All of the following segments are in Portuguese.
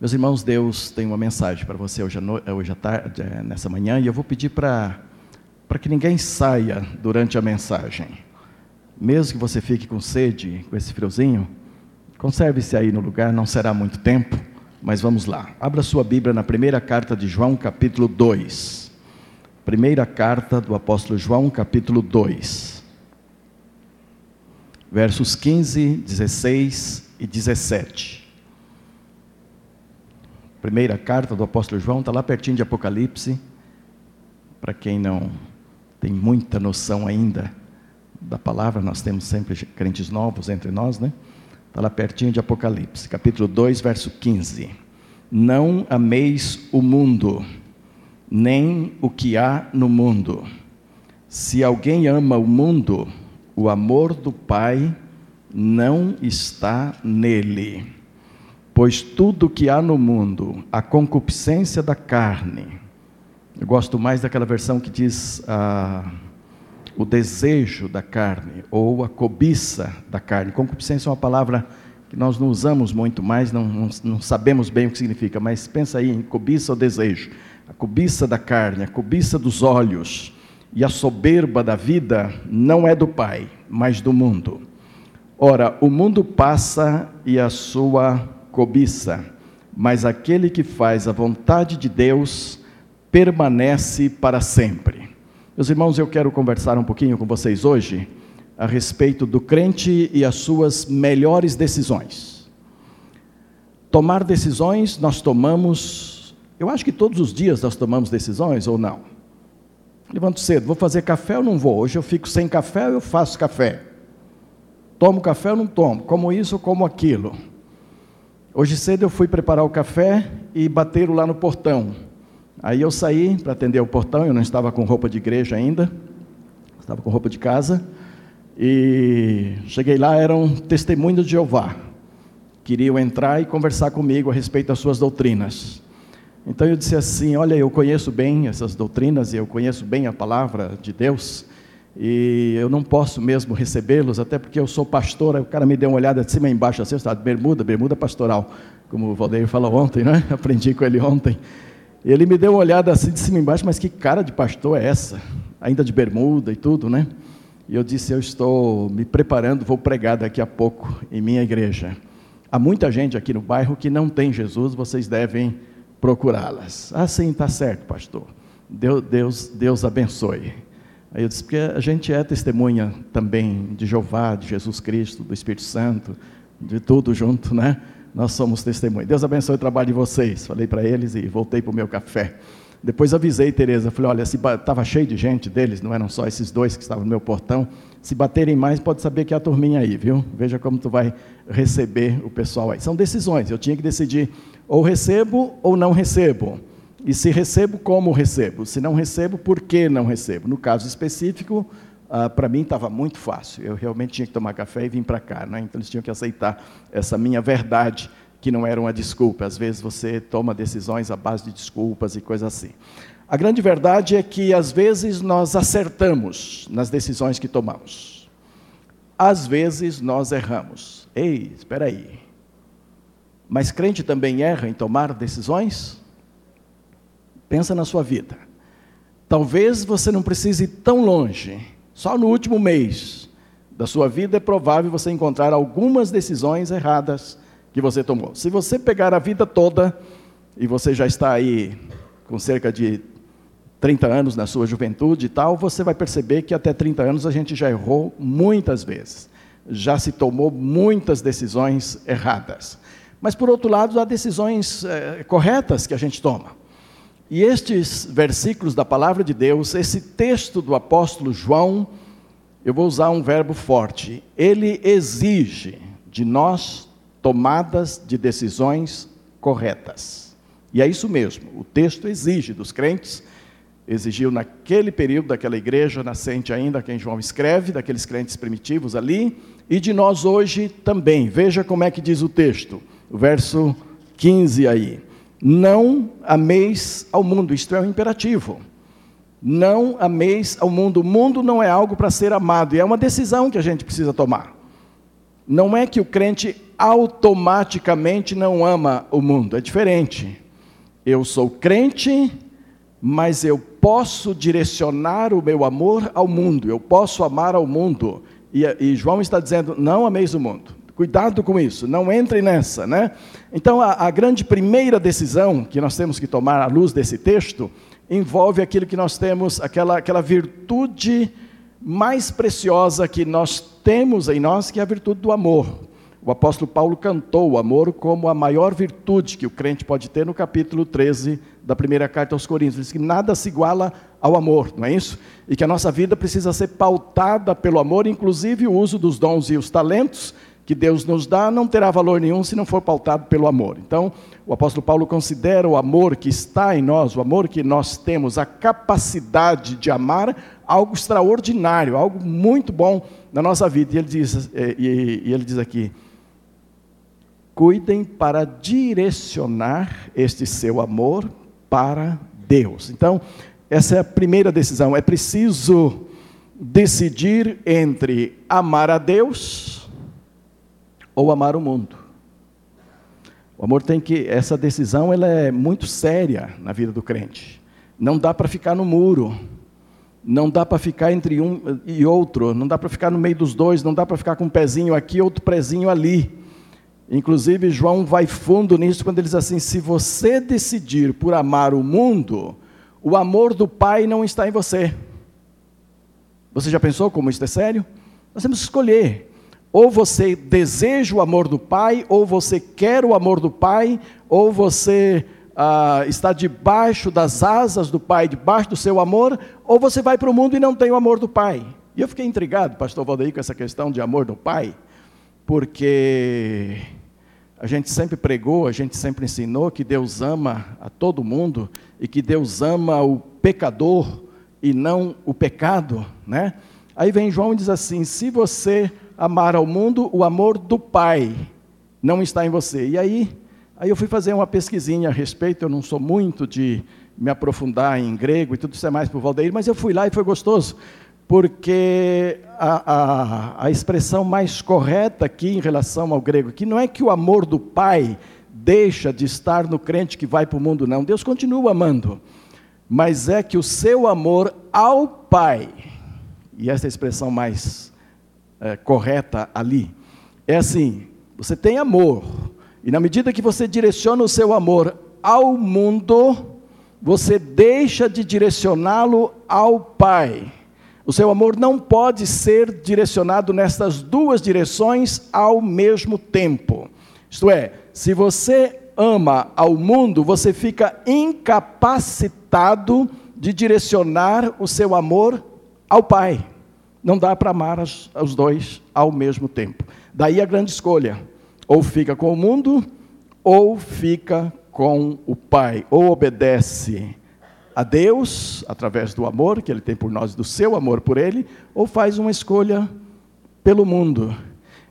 Meus irmãos, Deus tem uma mensagem para você hoje hoje à tarde, é, nessa manhã, e eu vou pedir para que ninguém saia durante a mensagem. Mesmo que você fique com sede, com esse friozinho, conserve-se aí no lugar, não será muito tempo, mas vamos lá. Abra sua Bíblia na primeira carta de João, capítulo 2. Primeira carta do apóstolo João, capítulo 2. Versos 15, 16 e 17. Primeira carta do apóstolo João, está lá pertinho de Apocalipse. Para quem não tem muita noção ainda da palavra, nós temos sempre crentes novos entre nós, né? Está lá pertinho de Apocalipse, capítulo 2, verso 15. Não ameis o mundo, nem o que há no mundo. Se alguém ama o mundo, o amor do Pai não está nele. Pois tudo que há no mundo, a concupiscência da carne, eu gosto mais daquela versão que diz ah, o desejo da carne, ou a cobiça da carne. Concupiscência é uma palavra que nós não usamos muito mais, não, não, não sabemos bem o que significa, mas pensa aí em cobiça ou desejo. A cobiça da carne, a cobiça dos olhos e a soberba da vida não é do Pai, mas do mundo. Ora, o mundo passa e a sua cobiça, mas aquele que faz a vontade de Deus permanece para sempre. Meus irmãos, eu quero conversar um pouquinho com vocês hoje a respeito do crente e as suas melhores decisões. Tomar decisões, nós tomamos, eu acho que todos os dias nós tomamos decisões ou não? Levanto cedo, vou fazer café ou não vou? Hoje eu fico sem café ou eu faço café? Tomo café ou não tomo? Como isso ou como aquilo? Hoje cedo eu fui preparar o café e bateram lá no portão. Aí eu saí para atender o portão, eu não estava com roupa de igreja ainda, estava com roupa de casa. E cheguei lá, eram testemunhos de Jeová. Queriam entrar e conversar comigo a respeito das suas doutrinas. Então eu disse assim: Olha, eu conheço bem essas doutrinas, eu conheço bem a palavra de Deus, e eu não posso mesmo recebê-los, até porque eu sou pastor. O cara me deu uma olhada de cima e embaixo, assim, estava de bermuda, bermuda pastoral, como o Valdeir falou ontem, né? Aprendi com ele ontem. Ele me deu uma olhada assim de cima e embaixo, mas que cara de pastor é essa? Ainda de bermuda e tudo, né? E eu disse: Eu estou me preparando, vou pregar daqui a pouco em minha igreja. Há muita gente aqui no bairro que não tem Jesus, vocês devem procurá-las. Ah, sim, está certo, pastor. Deus, Deus, Deus abençoe. Aí eu disse, porque a gente é testemunha também de Jeová, de Jesus Cristo, do Espírito Santo, de tudo junto, né? Nós somos testemunhas. Deus abençoe o trabalho de vocês. Falei para eles e voltei para o meu café. Depois avisei Tereza, falei, olha, se estava cheio de gente deles, não eram só esses dois que estavam no meu portão. Se baterem mais, pode saber que é a turminha aí, viu? Veja como tu vai receber o pessoal aí. São decisões. Eu tinha que decidir ou recebo ou não recebo. E se recebo, como recebo? Se não recebo, por que não recebo? No caso específico, ah, para mim estava muito fácil. Eu realmente tinha que tomar café e vir para cá. Né? Então eles tinham que aceitar essa minha verdade, que não era uma desculpa. Às vezes você toma decisões à base de desculpas e coisas assim. A grande verdade é que às vezes nós acertamos nas decisões que tomamos. Às vezes nós erramos. Ei, espera aí. Mas crente também erra em tomar decisões? Pensa na sua vida. Talvez você não precise ir tão longe. Só no último mês da sua vida é provável você encontrar algumas decisões erradas que você tomou. Se você pegar a vida toda e você já está aí com cerca de 30 anos na sua juventude e tal, você vai perceber que até 30 anos a gente já errou muitas vezes. Já se tomou muitas decisões erradas. Mas, por outro lado, há decisões é, corretas que a gente toma. E estes versículos da palavra de Deus, esse texto do apóstolo João, eu vou usar um verbo forte. Ele exige de nós tomadas de decisões corretas. E é isso mesmo, o texto exige dos crentes, exigiu naquele período daquela igreja nascente ainda, quem João escreve, daqueles crentes primitivos ali, e de nós hoje também. Veja como é que diz o texto, o verso 15 aí. Não ameis ao mundo, isto é um imperativo. Não ameis ao mundo. O mundo não é algo para ser amado, e é uma decisão que a gente precisa tomar. Não é que o crente automaticamente não ama o mundo, é diferente. Eu sou crente, mas eu posso direcionar o meu amor ao mundo, eu posso amar ao mundo. E, e João está dizendo: não ameis o mundo. Cuidado com isso, não entre nessa, né? Então, a, a grande primeira decisão que nós temos que tomar à luz desse texto envolve aquilo que nós temos, aquela, aquela virtude mais preciosa que nós temos em nós, que é a virtude do amor. O apóstolo Paulo cantou o amor como a maior virtude que o crente pode ter no capítulo 13 da primeira carta aos Coríntios. Ele diz que nada se iguala ao amor, não é isso? E que a nossa vida precisa ser pautada pelo amor, inclusive o uso dos dons e os talentos que Deus nos dá não terá valor nenhum se não for pautado pelo amor. Então, o apóstolo Paulo considera o amor que está em nós, o amor que nós temos, a capacidade de amar, algo extraordinário, algo muito bom na nossa vida. E ele diz, eh, e ele diz aqui: cuidem para direcionar este seu amor para Deus. Então, essa é a primeira decisão. É preciso decidir entre amar a Deus ou amar o mundo. O amor tem que essa decisão ela é muito séria na vida do crente. Não dá para ficar no muro. Não dá para ficar entre um e outro, não dá para ficar no meio dos dois, não dá para ficar com um pezinho aqui, outro pezinho ali. Inclusive, João vai fundo nisso quando ele diz assim: se você decidir por amar o mundo, o amor do Pai não está em você. Você já pensou como isso é sério? Nós temos que escolher. Ou você deseja o amor do Pai, ou você quer o amor do Pai, ou você ah, está debaixo das asas do Pai, debaixo do seu amor, ou você vai para o mundo e não tem o amor do Pai. E eu fiquei intrigado, pastor Valdeir, com essa questão de amor do Pai porque a gente sempre pregou, a gente sempre ensinou que Deus ama a todo mundo e que Deus ama o pecador e não o pecado, né? Aí vem João e diz assim: se você amar ao mundo, o amor do Pai não está em você. E aí, aí eu fui fazer uma pesquisinha a respeito, eu não sou muito de me aprofundar em grego e tudo isso é mais para o Valdeir, mas eu fui lá e foi gostoso, porque a, a, a expressão mais correta aqui em relação ao grego, que não é que o amor do pai deixa de estar no crente que vai para o mundo, não. Deus continua amando, mas é que o seu amor ao pai, e essa é expressão mais é, correta ali, é assim: você tem amor, e na medida que você direciona o seu amor ao mundo, você deixa de direcioná-lo ao pai. O seu amor não pode ser direcionado nestas duas direções ao mesmo tempo. Isto é, se você ama ao mundo, você fica incapacitado de direcionar o seu amor ao Pai. Não dá para amar os dois ao mesmo tempo. Daí a grande escolha: ou fica com o mundo, ou fica com o Pai, ou obedece a Deus, através do amor que Ele tem por nós, do seu amor por Ele, ou faz uma escolha pelo mundo.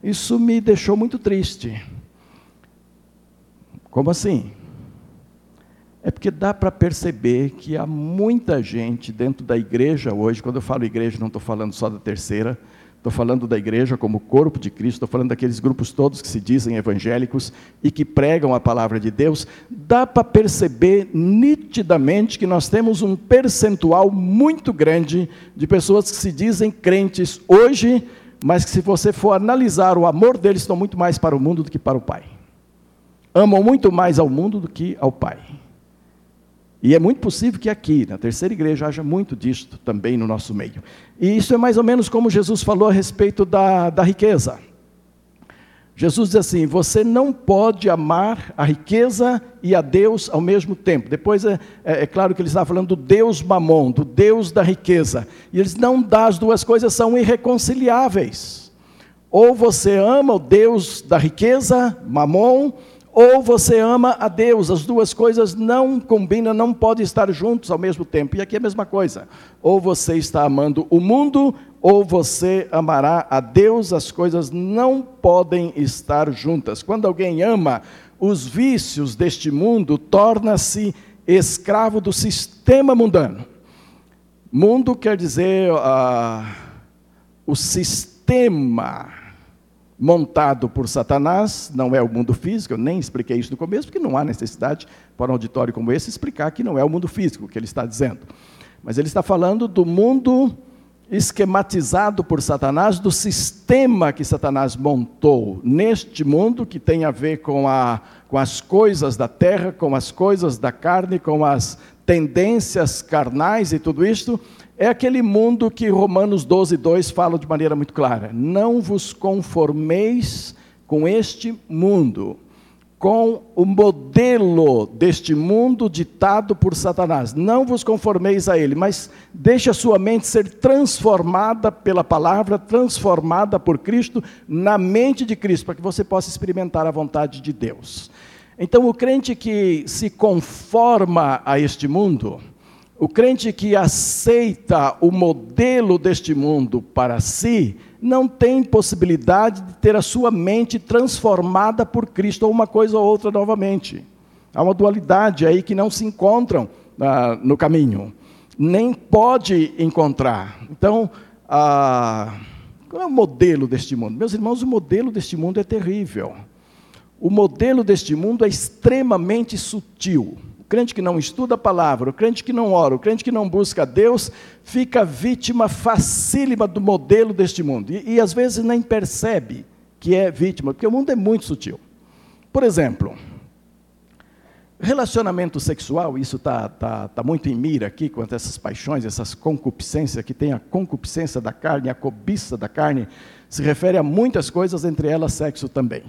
Isso me deixou muito triste. Como assim? É porque dá para perceber que há muita gente dentro da igreja hoje, quando eu falo igreja, não estou falando só da terceira, Estou falando da igreja como corpo de Cristo, estou falando daqueles grupos todos que se dizem evangélicos e que pregam a palavra de Deus. Dá para perceber nitidamente que nós temos um percentual muito grande de pessoas que se dizem crentes hoje, mas que, se você for analisar o amor deles, estão muito mais para o mundo do que para o Pai. Amam muito mais ao mundo do que ao Pai. E é muito possível que aqui, na terceira igreja, haja muito disto também no nosso meio. E isso é mais ou menos como Jesus falou a respeito da, da riqueza. Jesus diz assim: você não pode amar a riqueza e a Deus ao mesmo tempo. Depois é, é, é claro que ele está falando do Deus mamon, do Deus da riqueza. E eles não dão as duas coisas são irreconciliáveis. Ou você ama o Deus da riqueza, mamon, ou você ama a Deus, as duas coisas não combinam, não podem estar juntos ao mesmo tempo. E aqui é a mesma coisa. Ou você está amando o mundo, ou você amará a Deus, as coisas não podem estar juntas. Quando alguém ama os vícios deste mundo, torna-se escravo do sistema mundano. Mundo quer dizer uh, o sistema montado por Satanás, não é o mundo físico, eu nem expliquei isso no começo, porque não há necessidade para um auditório como esse explicar que não é o mundo físico que ele está dizendo. Mas ele está falando do mundo esquematizado por Satanás, do sistema que Satanás montou neste mundo, que tem a ver com, a, com as coisas da terra, com as coisas da carne, com as tendências carnais e tudo isto, é aquele mundo que Romanos 12, 2 fala de maneira muito clara: não vos conformeis com este mundo, com o modelo deste mundo ditado por Satanás. Não vos conformeis a ele, mas deixe a sua mente ser transformada pela palavra, transformada por Cristo, na mente de Cristo, para que você possa experimentar a vontade de Deus. Então, o crente que se conforma a este mundo, o crente que aceita o modelo deste mundo para si, não tem possibilidade de ter a sua mente transformada por Cristo ou uma coisa ou outra novamente. Há uma dualidade aí que não se encontram ah, no caminho, nem pode encontrar. Então, ah, qual é o modelo deste mundo? Meus irmãos, o modelo deste mundo é terrível. O modelo deste mundo é extremamente sutil crente que não estuda a palavra, o crente que não ora, o crente que não busca Deus, fica vítima facílima do modelo deste mundo. E, e às vezes nem percebe que é vítima, porque o mundo é muito sutil. Por exemplo, relacionamento sexual, isso está tá, tá muito em mira aqui, quanto a essas paixões, essas concupiscências, que tem a concupiscência da carne, a cobiça da carne, se refere a muitas coisas, entre elas sexo também.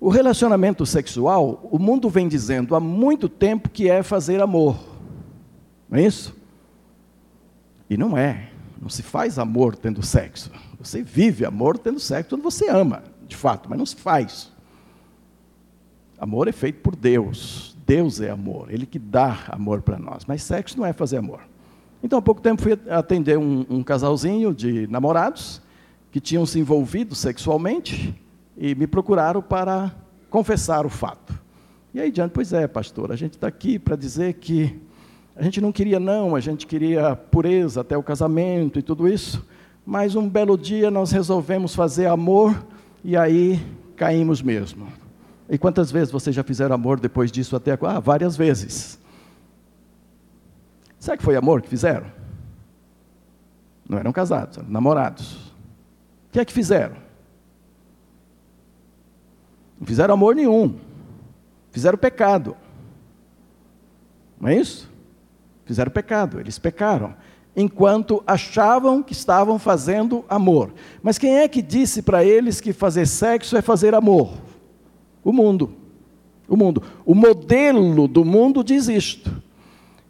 O relacionamento sexual, o mundo vem dizendo há muito tempo que é fazer amor. Não é isso? E não é. Não se faz amor tendo sexo. Você vive amor tendo sexo quando você ama, de fato, mas não se faz. Amor é feito por Deus. Deus é amor, Ele que dá amor para nós. Mas sexo não é fazer amor. Então, há pouco tempo fui atender um, um casalzinho de namorados que tinham se envolvido sexualmente e me procuraram para confessar o fato. E aí diante, pois é, pastor, a gente está aqui para dizer que a gente não queria não, a gente queria pureza até o casamento e tudo isso, mas um belo dia nós resolvemos fazer amor e aí caímos mesmo. E quantas vezes vocês já fizeram amor depois disso até agora? Ah, várias vezes. Será que foi amor que fizeram? Não eram casados, eram namorados. O que é que fizeram? Não fizeram amor nenhum. Fizeram pecado. Não é isso? Fizeram pecado, eles pecaram. Enquanto achavam que estavam fazendo amor. Mas quem é que disse para eles que fazer sexo é fazer amor? O mundo. O mundo. O modelo do mundo diz isto.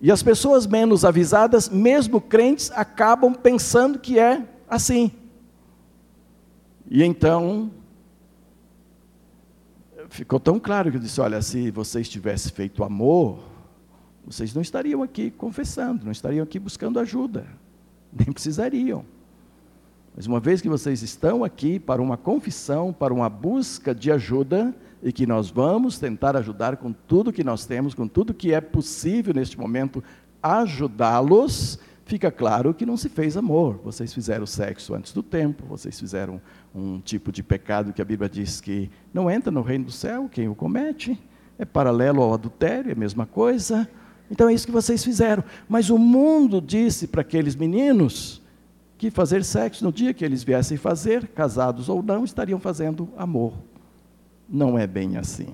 E as pessoas menos avisadas, mesmo crentes, acabam pensando que é assim. E então ficou tão claro que eu disse: olha, se vocês tivessem feito amor, vocês não estariam aqui confessando, não estariam aqui buscando ajuda, nem precisariam. Mas uma vez que vocês estão aqui para uma confissão, para uma busca de ajuda, e que nós vamos tentar ajudar com tudo que nós temos, com tudo que é possível neste momento, ajudá-los, fica claro que não se fez amor. Vocês fizeram sexo antes do tempo, vocês fizeram um tipo de pecado que a Bíblia diz que não entra no reino do céu quem o comete. É paralelo ao adultério, é a mesma coisa. Então é isso que vocês fizeram. Mas o mundo disse para aqueles meninos que fazer sexo no dia que eles viessem fazer, casados ou não, estariam fazendo amor. Não é bem assim.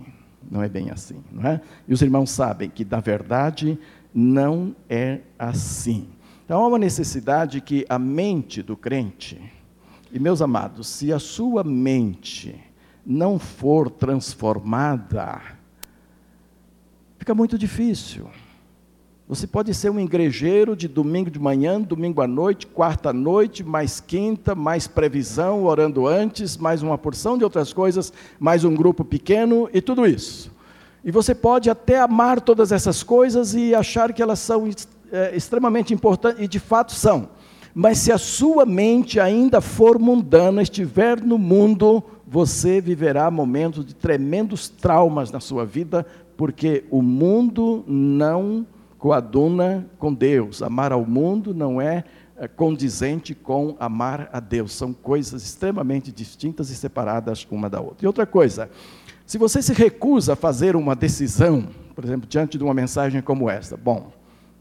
Não é bem assim, não é? E os irmãos sabem que, na verdade, não é assim. Então há uma necessidade que a mente do crente, e meus amados, se a sua mente não for transformada, fica muito difícil. Você pode ser um igrejeiro de domingo de manhã, domingo à noite, quarta à noite, mais quinta, mais previsão, orando antes, mais uma porção de outras coisas, mais um grupo pequeno e tudo isso. E você pode até amar todas essas coisas e achar que elas são é, extremamente importantes, e de fato são. Mas se a sua mente ainda for mundana, estiver no mundo, você viverá momentos de tremendos traumas na sua vida, porque o mundo não coaduna com Deus. Amar ao mundo não é é, condizente com amar a Deus. São coisas extremamente distintas e separadas uma da outra. E outra coisa, se você se recusa a fazer uma decisão, por exemplo, diante de uma mensagem como esta, bom,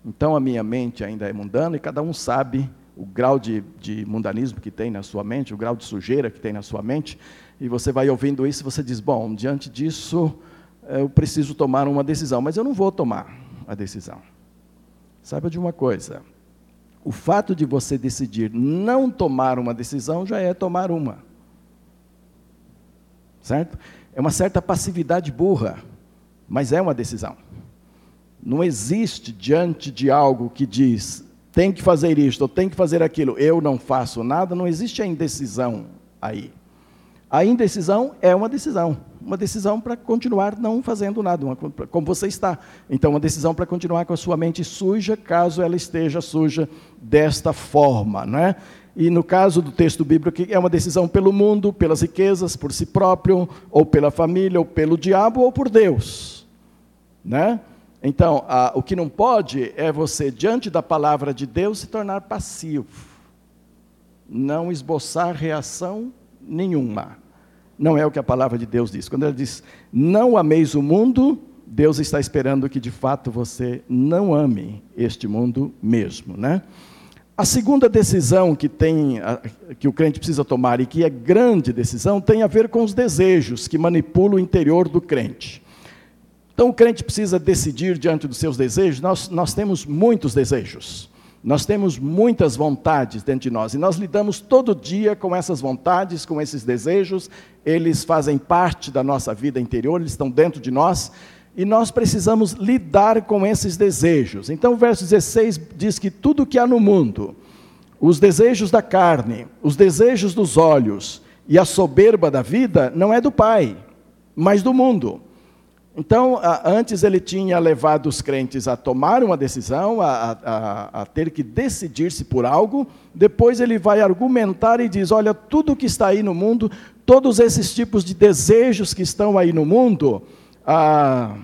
então a minha mente ainda é mundana e cada um sabe o grau de, de mundanismo que tem na sua mente, o grau de sujeira que tem na sua mente, e você vai ouvindo isso e você diz: bom, diante disso eu preciso tomar uma decisão, mas eu não vou tomar a decisão. Saiba de uma coisa: o fato de você decidir não tomar uma decisão já é tomar uma. Certo? É uma certa passividade burra, mas é uma decisão. Não existe diante de algo que diz tem que fazer isto ou tem que fazer aquilo, eu não faço nada, não existe a indecisão aí. A indecisão é uma decisão, uma decisão para continuar não fazendo nada, uma, como você está. Então, uma decisão para continuar com a sua mente suja, caso ela esteja suja desta forma, não é? E no caso do texto bíblico, é uma decisão pelo mundo, pelas riquezas, por si próprio, ou pela família, ou pelo diabo, ou por Deus, né? Então, a, o que não pode é você, diante da palavra de Deus, se tornar passivo, não esboçar reação nenhuma. Não é o que a palavra de Deus diz. Quando ela diz, não ameis o mundo, Deus está esperando que de fato você não ame este mundo mesmo, né? A segunda decisão que tem que o crente precisa tomar e que é grande decisão tem a ver com os desejos que manipulam o interior do crente. Então o crente precisa decidir diante dos seus desejos. Nós, nós temos muitos desejos. Nós temos muitas vontades dentro de nós e nós lidamos todo dia com essas vontades, com esses desejos, eles fazem parte da nossa vida interior, eles estão dentro de nós e nós precisamos lidar com esses desejos. Então, o verso 16 diz que tudo que há no mundo, os desejos da carne, os desejos dos olhos e a soberba da vida, não é do Pai, mas do mundo. Então, antes ele tinha levado os crentes a tomar uma decisão, a, a, a, ter que decidir-se por algo. Depois ele vai argumentar e diz: Olha, tudo que está aí no mundo, todos esses tipos de desejos que estão aí no mundo, ah,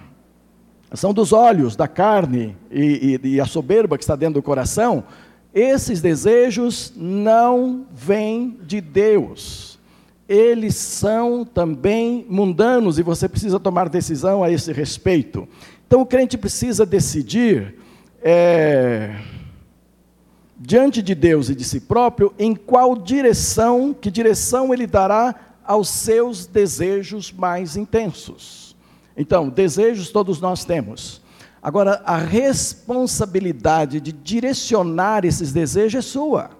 são dos olhos, da carne e, e, e a soberba que está dentro do coração. Esses desejos não vêm de Deus eles são também mundanos e você precisa tomar decisão a esse respeito. Então o crente precisa decidir, é, diante de Deus e de si próprio, em qual direção, que direção ele dará aos seus desejos mais intensos. Então, desejos todos nós temos. Agora, a responsabilidade de direcionar esses desejos é sua.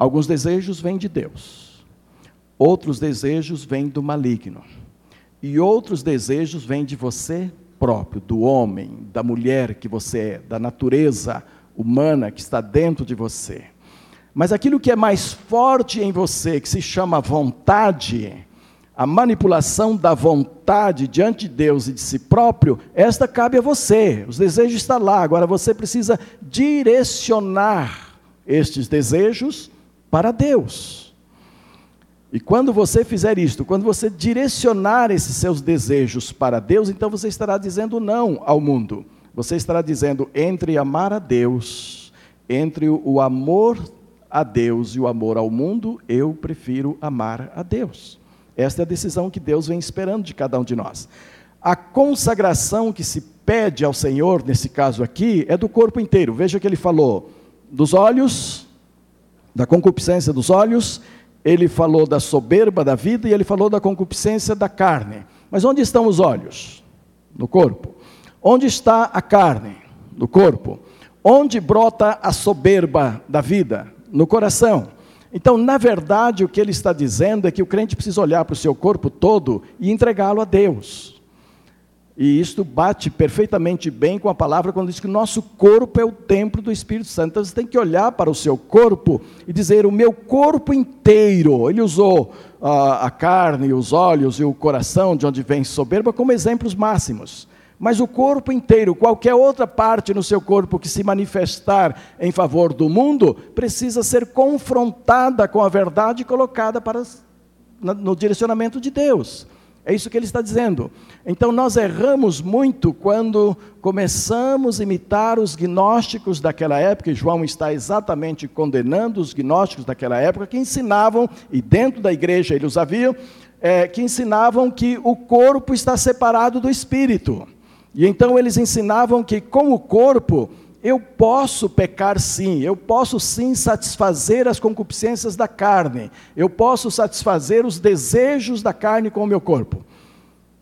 Alguns desejos vêm de Deus, outros desejos vêm do maligno, e outros desejos vêm de você próprio, do homem, da mulher que você é, da natureza humana que está dentro de você. Mas aquilo que é mais forte em você, que se chama vontade, a manipulação da vontade diante de Deus e de si próprio, esta cabe a você. Os desejos estão lá, agora você precisa direcionar estes desejos para Deus. E quando você fizer isto, quando você direcionar esses seus desejos para Deus, então você estará dizendo não ao mundo. Você estará dizendo entre amar a Deus, entre o amor a Deus e o amor ao mundo, eu prefiro amar a Deus. Esta é a decisão que Deus vem esperando de cada um de nós. A consagração que se pede ao Senhor, nesse caso aqui, é do corpo inteiro. Veja que ele falou dos olhos, da concupiscência dos olhos, ele falou da soberba da vida e ele falou da concupiscência da carne. Mas onde estão os olhos? No corpo. Onde está a carne? No corpo. Onde brota a soberba da vida? No coração. Então, na verdade, o que ele está dizendo é que o crente precisa olhar para o seu corpo todo e entregá-lo a Deus. E isto bate perfeitamente bem com a palavra quando diz que o nosso corpo é o templo do Espírito Santo. Então você tem que olhar para o seu corpo e dizer: o meu corpo inteiro. Ele usou uh, a carne, os olhos e o coração, de onde vem soberba, como exemplos máximos. Mas o corpo inteiro, qualquer outra parte no seu corpo que se manifestar em favor do mundo, precisa ser confrontada com a verdade e colocada para, no direcionamento de Deus. É isso que ele está dizendo. Então nós erramos muito quando começamos a imitar os gnósticos daquela época, e João está exatamente condenando os gnósticos daquela época, que ensinavam, e dentro da igreja eles haviam, é, que ensinavam que o corpo está separado do espírito. E então eles ensinavam que com o corpo eu posso pecar sim, eu posso sim satisfazer as concupiscências da carne, eu posso satisfazer os desejos da carne com o meu corpo,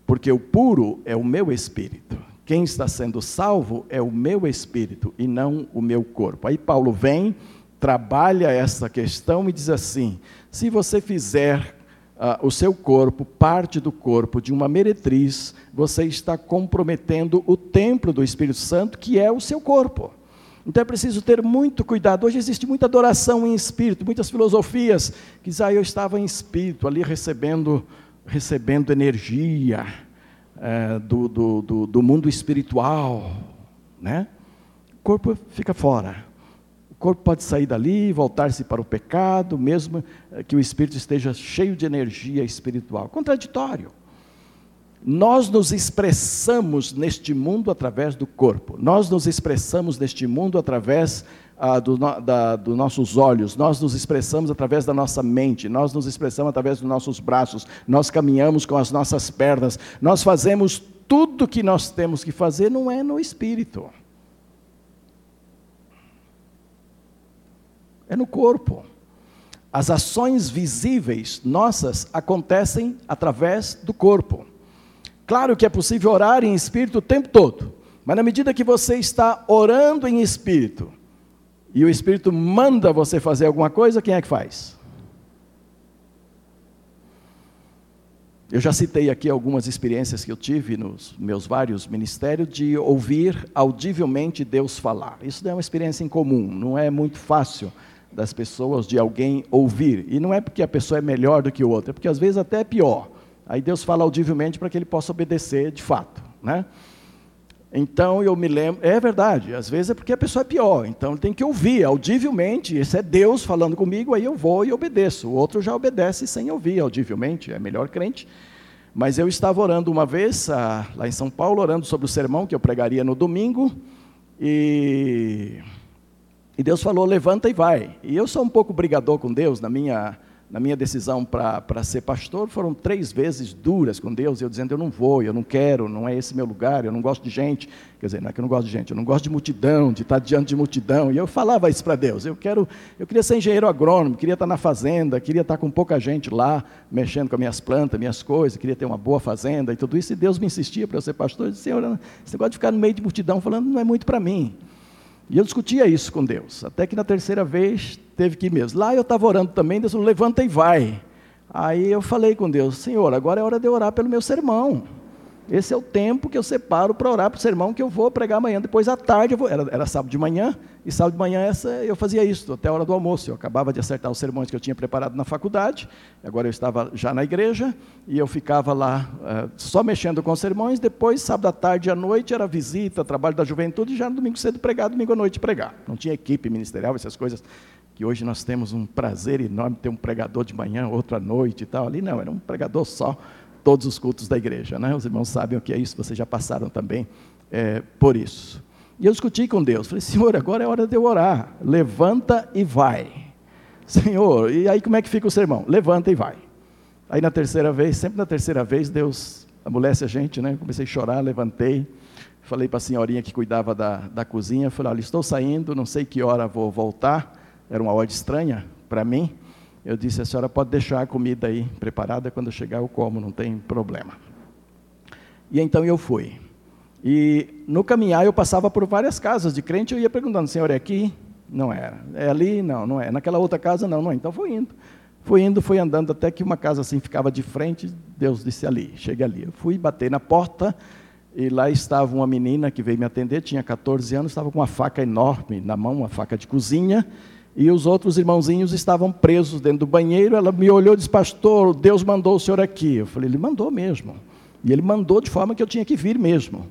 porque o puro é o meu espírito. Quem está sendo salvo é o meu espírito e não o meu corpo. Aí Paulo vem, trabalha essa questão e diz assim: se você fizer uh, o seu corpo, parte do corpo de uma meretriz, você está comprometendo o templo do Espírito Santo, que é o seu corpo. Então é preciso ter muito cuidado. Hoje existe muita adoração em espírito, muitas filosofias que dizem, ah, eu estava em espírito, ali recebendo, recebendo energia é, do, do, do, do mundo espiritual. Né? O corpo fica fora. Corpo pode sair dali, voltar-se para o pecado, mesmo que o espírito esteja cheio de energia espiritual. Contraditório. Nós nos expressamos neste mundo através do corpo, nós nos expressamos neste mundo através ah, dos do nossos olhos, nós nos expressamos através da nossa mente, nós nos expressamos através dos nossos braços, nós caminhamos com as nossas pernas, nós fazemos tudo que nós temos que fazer, não é no espírito, é no corpo. As ações visíveis nossas acontecem através do corpo. Claro que é possível orar em espírito o tempo todo, mas na medida que você está orando em espírito e o espírito manda você fazer alguma coisa, quem é que faz? Eu já citei aqui algumas experiências que eu tive nos meus vários ministérios de ouvir audivelmente Deus falar. Isso não é uma experiência incomum, não é muito fácil das pessoas, de alguém ouvir. E não é porque a pessoa é melhor do que o outro, é porque às vezes até é pior. Aí Deus fala audivelmente para que ele possa obedecer de fato, né? Então eu me lembro, é verdade, às vezes é porque a pessoa é pior, então tem que ouvir audivelmente, esse é Deus falando comigo, aí eu vou e obedeço. O outro já obedece sem ouvir audivelmente, é melhor crente. Mas eu estava orando uma vez, ah, lá em São Paulo, orando sobre o sermão que eu pregaria no domingo, e, e Deus falou: levanta e vai. E eu sou um pouco brigador com Deus na minha na minha decisão para ser pastor, foram três vezes duras com Deus, eu dizendo, eu não vou, eu não quero, não é esse meu lugar, eu não gosto de gente. Quer dizer, não é que eu não gosto de gente, eu não gosto de multidão, de estar diante de multidão. E eu falava isso para Deus, eu quero, eu queria ser engenheiro agrônomo, queria estar na fazenda, queria estar com pouca gente lá, mexendo com as minhas plantas, minhas coisas, queria ter uma boa fazenda e tudo isso. E Deus me insistia para eu ser pastor, eu disse, Senhor, esse negócio de ficar no meio de multidão falando não é muito para mim. E eu discutia isso com Deus, até que na terceira vez teve que ir mesmo. Lá eu estava orando também, Deus falou, levanta e vai. Aí eu falei com Deus, Senhor, agora é hora de orar pelo meu sermão. Esse é o tempo que eu separo para orar para o sermão que eu vou pregar amanhã. Depois à tarde, eu vou, era, era, sábado de manhã, e sábado de manhã essa, eu fazia isso, até a hora do almoço. Eu acabava de acertar os sermões que eu tinha preparado na faculdade, agora eu estava já na igreja, e eu ficava lá uh, só mexendo com os sermões. Depois, sábado à tarde e à noite, era visita, trabalho da juventude, e já no domingo cedo pregar, domingo à noite pregar. Não tinha equipe ministerial, essas coisas que hoje nós temos um prazer enorme ter um pregador de manhã, outro à noite e tal. Ali não, era um pregador só todos os cultos da igreja. Né? Os irmãos sabem o que é isso, vocês já passaram também é, por isso. E eu discuti com Deus, falei, Senhor, agora é hora de eu orar, levanta e vai. Senhor, e aí como é que fica o sermão? Levanta e vai. Aí na terceira vez, sempre na terceira vez, Deus amolece a gente, né? Comecei a chorar, levantei, falei para a senhorinha que cuidava da, da cozinha, falei, olha, estou saindo, não sei que hora vou voltar, era uma hora estranha para mim, eu disse: a senhora pode deixar a comida aí preparada, quando chegar eu como, não tem problema. E então eu fui. E no caminhar eu passava por várias casas de crente, eu ia perguntando: senhor, é aqui? Não era. É ali? Não, não é. Naquela outra casa? Não, não é. Então fui indo. Fui indo, fui andando até que uma casa assim ficava de frente. Deus disse ali, chega ali. Eu fui bater na porta e lá estava uma menina que veio me atender, tinha 14 anos, estava com uma faca enorme na mão, uma faca de cozinha e os outros irmãozinhos estavam presos dentro do banheiro. Ela me olhou e disse: Pastor, Deus mandou o senhor aqui. Eu falei: Ele mandou mesmo. E ele mandou de forma que eu tinha que vir mesmo.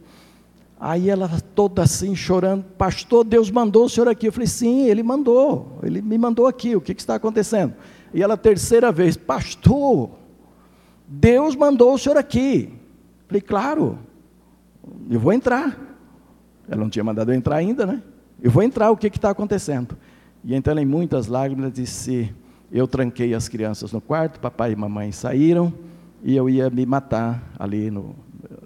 Aí ela toda assim chorando: Pastor, Deus mandou o senhor aqui. Eu falei: Sim, ele mandou. Ele me mandou aqui. O que, que está acontecendo? E ela, terceira vez: Pastor, Deus mandou o senhor aqui. Falei, claro, eu vou entrar. Ela não tinha mandado eu entrar ainda, né? Eu vou entrar, o que está acontecendo? E então, em muitas lágrimas, disse: Eu tranquei as crianças no quarto, papai e mamãe saíram, e eu ia me matar ali no.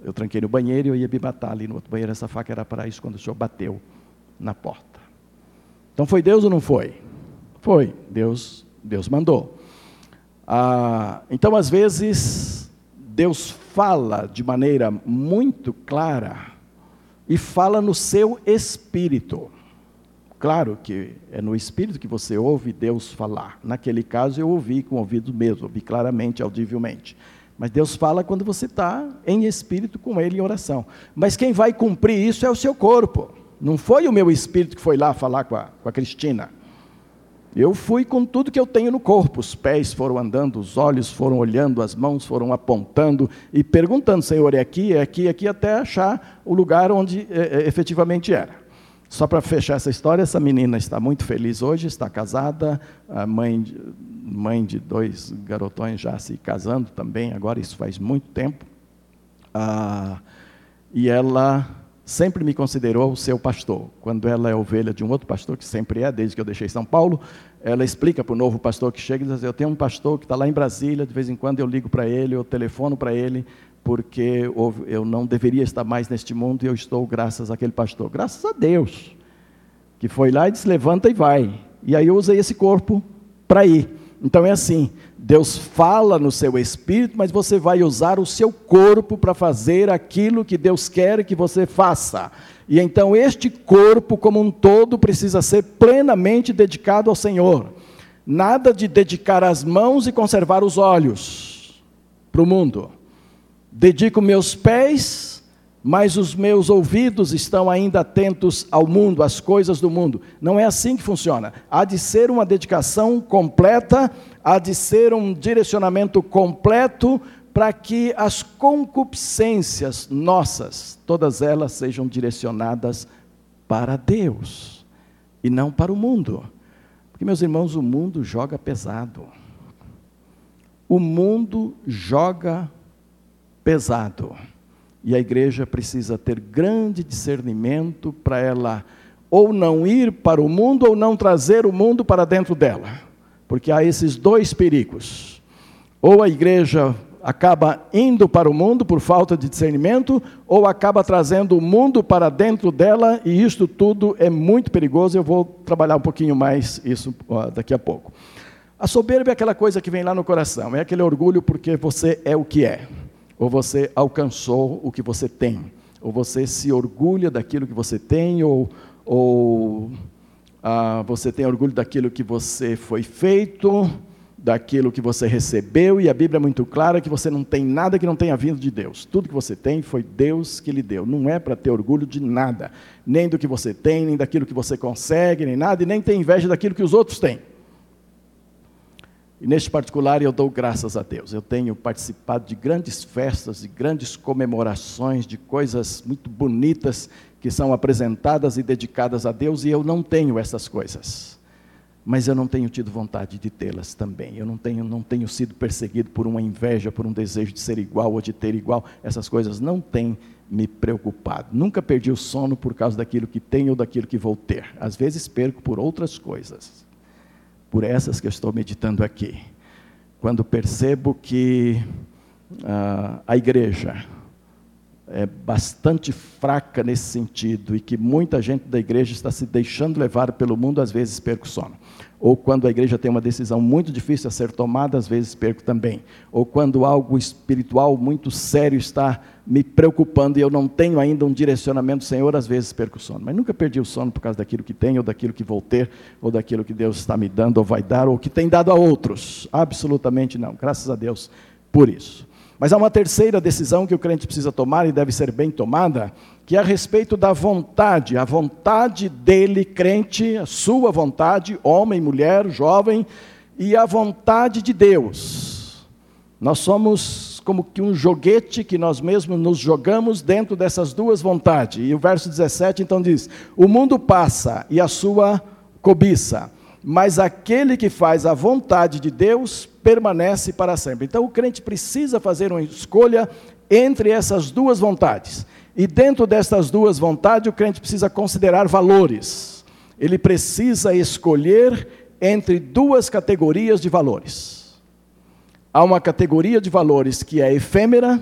Eu tranquei no banheiro e eu ia me matar ali no outro banheiro. Essa faca era para isso quando o senhor bateu na porta. Então foi Deus ou não foi? Foi. Deus, Deus mandou. Ah, então, às vezes, Deus fala de maneira muito clara e fala no seu espírito. Claro que é no espírito que você ouve Deus falar. Naquele caso, eu ouvi com o ouvido mesmo, ouvi claramente, audivelmente. Mas Deus fala quando você está em espírito com Ele em oração. Mas quem vai cumprir isso é o seu corpo. Não foi o meu espírito que foi lá falar com a, com a Cristina. Eu fui com tudo que eu tenho no corpo. Os pés foram andando, os olhos foram olhando, as mãos foram apontando e perguntando: Senhor, é aqui, é aqui, é aqui, até achar o lugar onde é, é, efetivamente era. Só para fechar essa história, essa menina está muito feliz hoje, está casada, mãe mãe de dois garotões já se casando também, agora isso faz muito tempo. Ah, e ela sempre me considerou o seu pastor. Quando ela é ovelha de um outro pastor, que sempre é, desde que eu deixei São Paulo, ela explica para o novo pastor que chega e diz: assim, Eu tenho um pastor que está lá em Brasília, de vez em quando eu ligo para ele, eu telefono para ele, porque eu não deveria estar mais neste mundo e eu estou graças àquele pastor. Graças a Deus, que foi lá e disse: Levanta e vai. E aí eu usei esse corpo para ir. Então é assim: Deus fala no seu espírito, mas você vai usar o seu corpo para fazer aquilo que Deus quer que você faça. E então este corpo, como um todo, precisa ser plenamente dedicado ao Senhor. Nada de dedicar as mãos e conservar os olhos para o mundo. Dedico meus pés mas os meus ouvidos estão ainda atentos ao mundo, às coisas do mundo. Não é assim que funciona. Há de ser uma dedicação completa, há de ser um direcionamento completo para que as concupiscências nossas, todas elas sejam direcionadas para Deus e não para o mundo. Porque, meus irmãos, o mundo joga pesado. O mundo joga pesado. E a igreja precisa ter grande discernimento para ela ou não ir para o mundo ou não trazer o mundo para dentro dela. Porque há esses dois perigos. Ou a igreja acaba indo para o mundo por falta de discernimento, ou acaba trazendo o mundo para dentro dela, e isto tudo é muito perigoso. Eu vou trabalhar um pouquinho mais isso daqui a pouco. A soberba é aquela coisa que vem lá no coração, é aquele orgulho porque você é o que é ou você alcançou o que você tem, ou você se orgulha daquilo que você tem, ou, ou ah, você tem orgulho daquilo que você foi feito, daquilo que você recebeu, e a Bíblia é muito clara que você não tem nada que não tenha vindo de Deus. Tudo que você tem foi Deus que lhe deu. Não é para ter orgulho de nada, nem do que você tem, nem daquilo que você consegue, nem nada, e nem ter inveja daquilo que os outros têm. E neste particular eu dou graças a Deus. Eu tenho participado de grandes festas, de grandes comemorações, de coisas muito bonitas que são apresentadas e dedicadas a Deus, e eu não tenho essas coisas. Mas eu não tenho tido vontade de tê-las também. Eu não tenho, não tenho sido perseguido por uma inveja, por um desejo de ser igual ou de ter igual. Essas coisas não têm me preocupado. Nunca perdi o sono por causa daquilo que tenho ou daquilo que vou ter. Às vezes perco por outras coisas por essas que eu estou meditando aqui. Quando percebo que ah, a igreja é bastante fraca nesse sentido e que muita gente da igreja está se deixando levar pelo mundo, às vezes perco sono. Ou quando a igreja tem uma decisão muito difícil a ser tomada, às vezes perco também. Ou quando algo espiritual muito sério está me preocupando e eu não tenho ainda um direcionamento Senhor, às vezes perco o sono. Mas nunca perdi o sono por causa daquilo que tenho, ou daquilo que vou ter, ou daquilo que Deus está me dando, ou vai dar, ou que tem dado a outros. Absolutamente não. Graças a Deus por isso. Mas há uma terceira decisão que o crente precisa tomar e deve ser bem tomada, que é a respeito da vontade, a vontade dele, crente, a sua vontade, homem, mulher, jovem, e a vontade de Deus. Nós somos como que um joguete que nós mesmos nos jogamos dentro dessas duas vontades. E o verso 17 então diz: O mundo passa e a sua cobiça, mas aquele que faz a vontade de Deus permanece para sempre. Então o crente precisa fazer uma escolha entre essas duas vontades. E dentro dessas duas vontades, o crente precisa considerar valores. Ele precisa escolher entre duas categorias de valores. Há uma categoria de valores que é efêmera,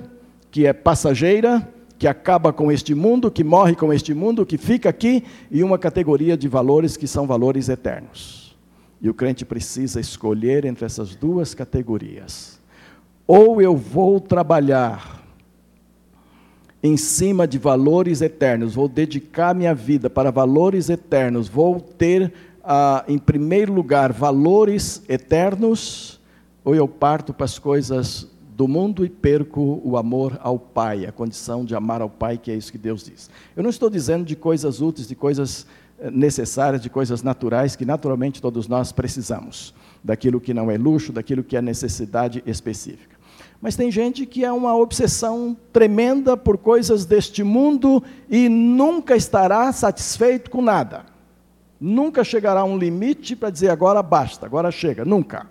que é passageira, que acaba com este mundo, que morre com este mundo, que fica aqui, e uma categoria de valores que são valores eternos. E o crente precisa escolher entre essas duas categorias. Ou eu vou trabalhar em cima de valores eternos, vou dedicar minha vida para valores eternos, vou ter, ah, em primeiro lugar, valores eternos, ou eu parto para as coisas do mundo e perco o amor ao Pai, a condição de amar ao Pai, que é isso que Deus diz. Eu não estou dizendo de coisas úteis, de coisas necessárias, de coisas naturais que naturalmente todos nós precisamos, daquilo que não é luxo, daquilo que é necessidade específica. Mas tem gente que é uma obsessão tremenda por coisas deste mundo e nunca estará satisfeito com nada. Nunca chegará a um limite para dizer agora basta, agora chega, nunca.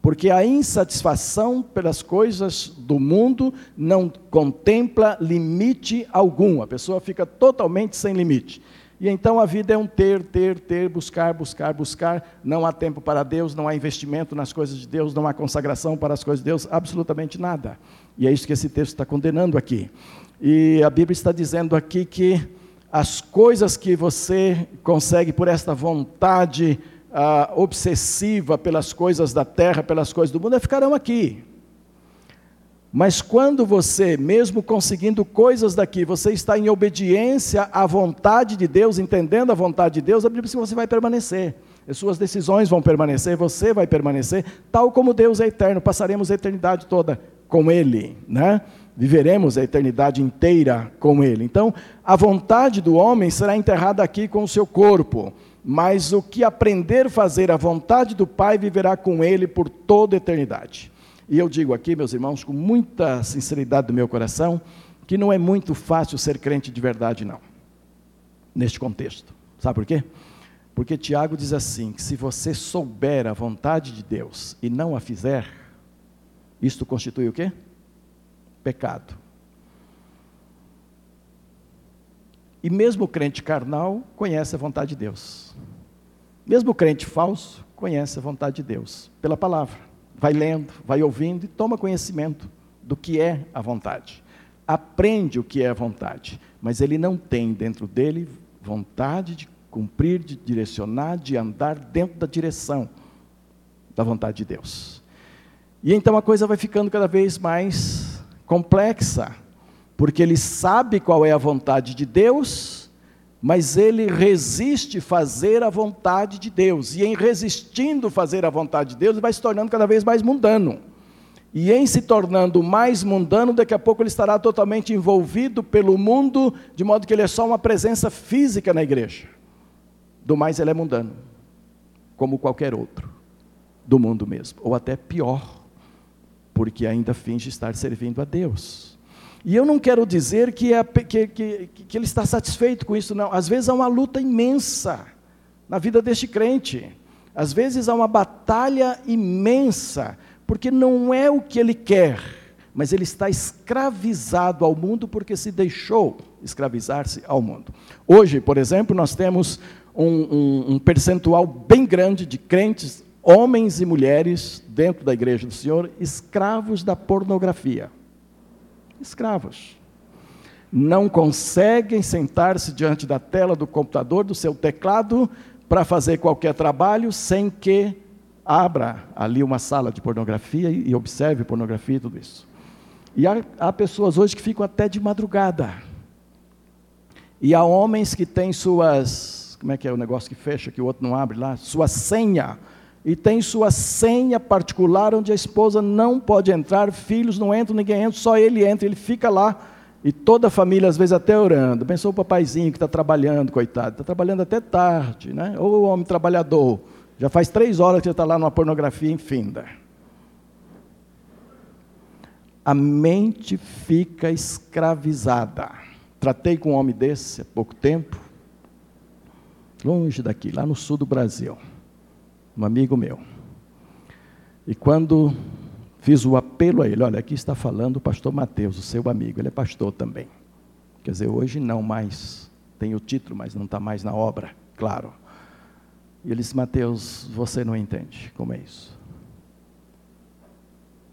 Porque a insatisfação pelas coisas do mundo não contempla limite algum, a pessoa fica totalmente sem limite. E então a vida é um ter, ter, ter, buscar, buscar, buscar. Não há tempo para Deus, não há investimento nas coisas de Deus, não há consagração para as coisas de Deus, absolutamente nada. E é isso que esse texto está condenando aqui. E a Bíblia está dizendo aqui que as coisas que você consegue por esta vontade ah, obsessiva pelas coisas da terra, pelas coisas do mundo, ficarão aqui. Mas quando você, mesmo conseguindo coisas daqui, você está em obediência à vontade de Deus, entendendo a vontade de Deus, a Bíblia diz que você vai permanecer. As suas decisões vão permanecer, você vai permanecer, tal como Deus é eterno, passaremos a eternidade toda com Ele, né? Viveremos a eternidade inteira com Ele. Então, a vontade do homem será enterrada aqui com o seu corpo, mas o que aprender a fazer a vontade do Pai viverá com Ele por toda a eternidade. E eu digo aqui, meus irmãos, com muita sinceridade do meu coração, que não é muito fácil ser crente de verdade, não. Neste contexto. Sabe por quê? Porque Tiago diz assim: que se você souber a vontade de Deus e não a fizer, isto constitui o quê? Pecado. E mesmo o crente carnal conhece a vontade de Deus. Mesmo o crente falso conhece a vontade de Deus pela palavra vai lendo, vai ouvindo e toma conhecimento do que é a vontade. Aprende o que é a vontade, mas ele não tem dentro dele vontade de cumprir, de direcionar, de andar dentro da direção da vontade de Deus. E então a coisa vai ficando cada vez mais complexa, porque ele sabe qual é a vontade de Deus, mas ele resiste fazer a vontade de Deus, e em resistindo fazer a vontade de Deus, ele vai se tornando cada vez mais mundano. E em se tornando mais mundano, daqui a pouco ele estará totalmente envolvido pelo mundo, de modo que ele é só uma presença física na igreja. Do mais, ele é mundano, como qualquer outro, do mundo mesmo, ou até pior, porque ainda finge estar servindo a Deus. E eu não quero dizer que, é, que, que, que, ele está satisfeito com isso, não. Às vezes há uma luta imensa na vida deste crente. Às vezes há uma batalha imensa, porque não é o que ele quer, mas ele está escravizado ao mundo porque se deixou escravizar-se ao mundo. Hoje, por exemplo, nós temos um, um, um percentual bem grande de crentes, homens e mulheres, dentro da igreja do Senhor, escravos da pornografia escravos. Não conseguem sentar-se diante da tela do computador, do seu teclado, para fazer qualquer trabalho sem que abra ali uma sala de pornografia e observe pornografia e tudo isso. E há, há pessoas hoje que ficam até de madrugada. E há homens que têm suas. Como é que é o negócio que fecha, que o outro não abre lá? Sua senha e tem sua senha particular onde a esposa não pode entrar, filhos não entram, ninguém entra, só ele entra, ele fica lá e toda a família às vezes até orando. Pensou o papaizinho que está trabalhando, coitado, está trabalhando até tarde, né? Ou o homem trabalhador, já faz três horas que está lá numa pornografia infinda. A mente fica escravizada. Tratei com um homem desse há pouco tempo, longe daqui, lá no sul do Brasil um amigo meu. E quando fiz o apelo a ele, olha, aqui está falando o pastor Mateus, o seu amigo, ele é pastor também. Quer dizer, hoje não mais, tem o título, mas não está mais na obra, claro. E ele disse, Mateus, você não entende como é isso.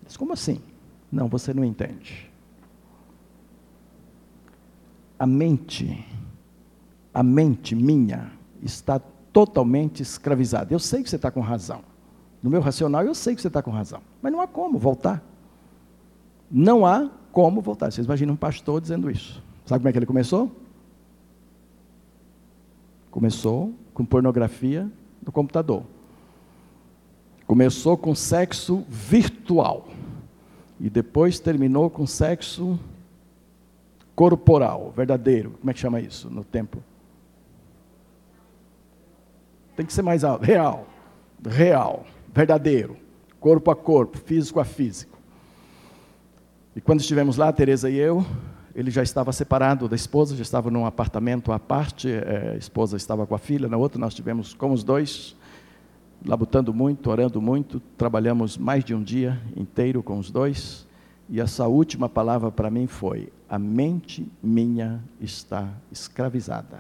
Eu disse, como assim? Não, você não entende. A mente, a mente minha está totalmente escravizada. Eu sei que você está com razão. No meu racional, eu sei que você está com razão. Mas não há como voltar. Não há como voltar. Vocês imaginam um pastor dizendo isso. Sabe como é que ele começou? Começou com pornografia no computador. Começou com sexo virtual. E depois terminou com sexo corporal, verdadeiro. Como é que chama isso no templo? Tem que ser mais alto. Real. Real. Verdadeiro. Corpo a corpo, físico a físico. E quando estivemos lá, Teresa e eu, ele já estava separado da esposa, já estava num apartamento à parte, é, a esposa estava com a filha, na outra nós estivemos com os dois, labutando muito, orando muito, trabalhamos mais de um dia inteiro com os dois, e essa última palavra para mim foi: a mente minha está escravizada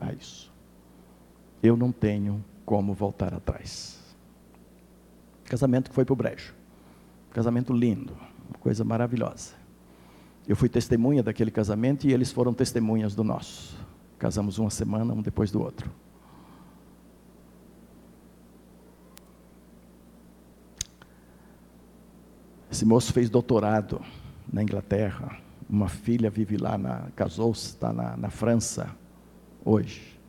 a isso eu não tenho como voltar atrás. Casamento que foi para o brejo. Casamento lindo, coisa maravilhosa. Eu fui testemunha daquele casamento e eles foram testemunhas do nosso. Casamos uma semana, um depois do outro. Esse moço fez doutorado na Inglaterra. Uma filha vive lá, casou-se, está na, na França hoje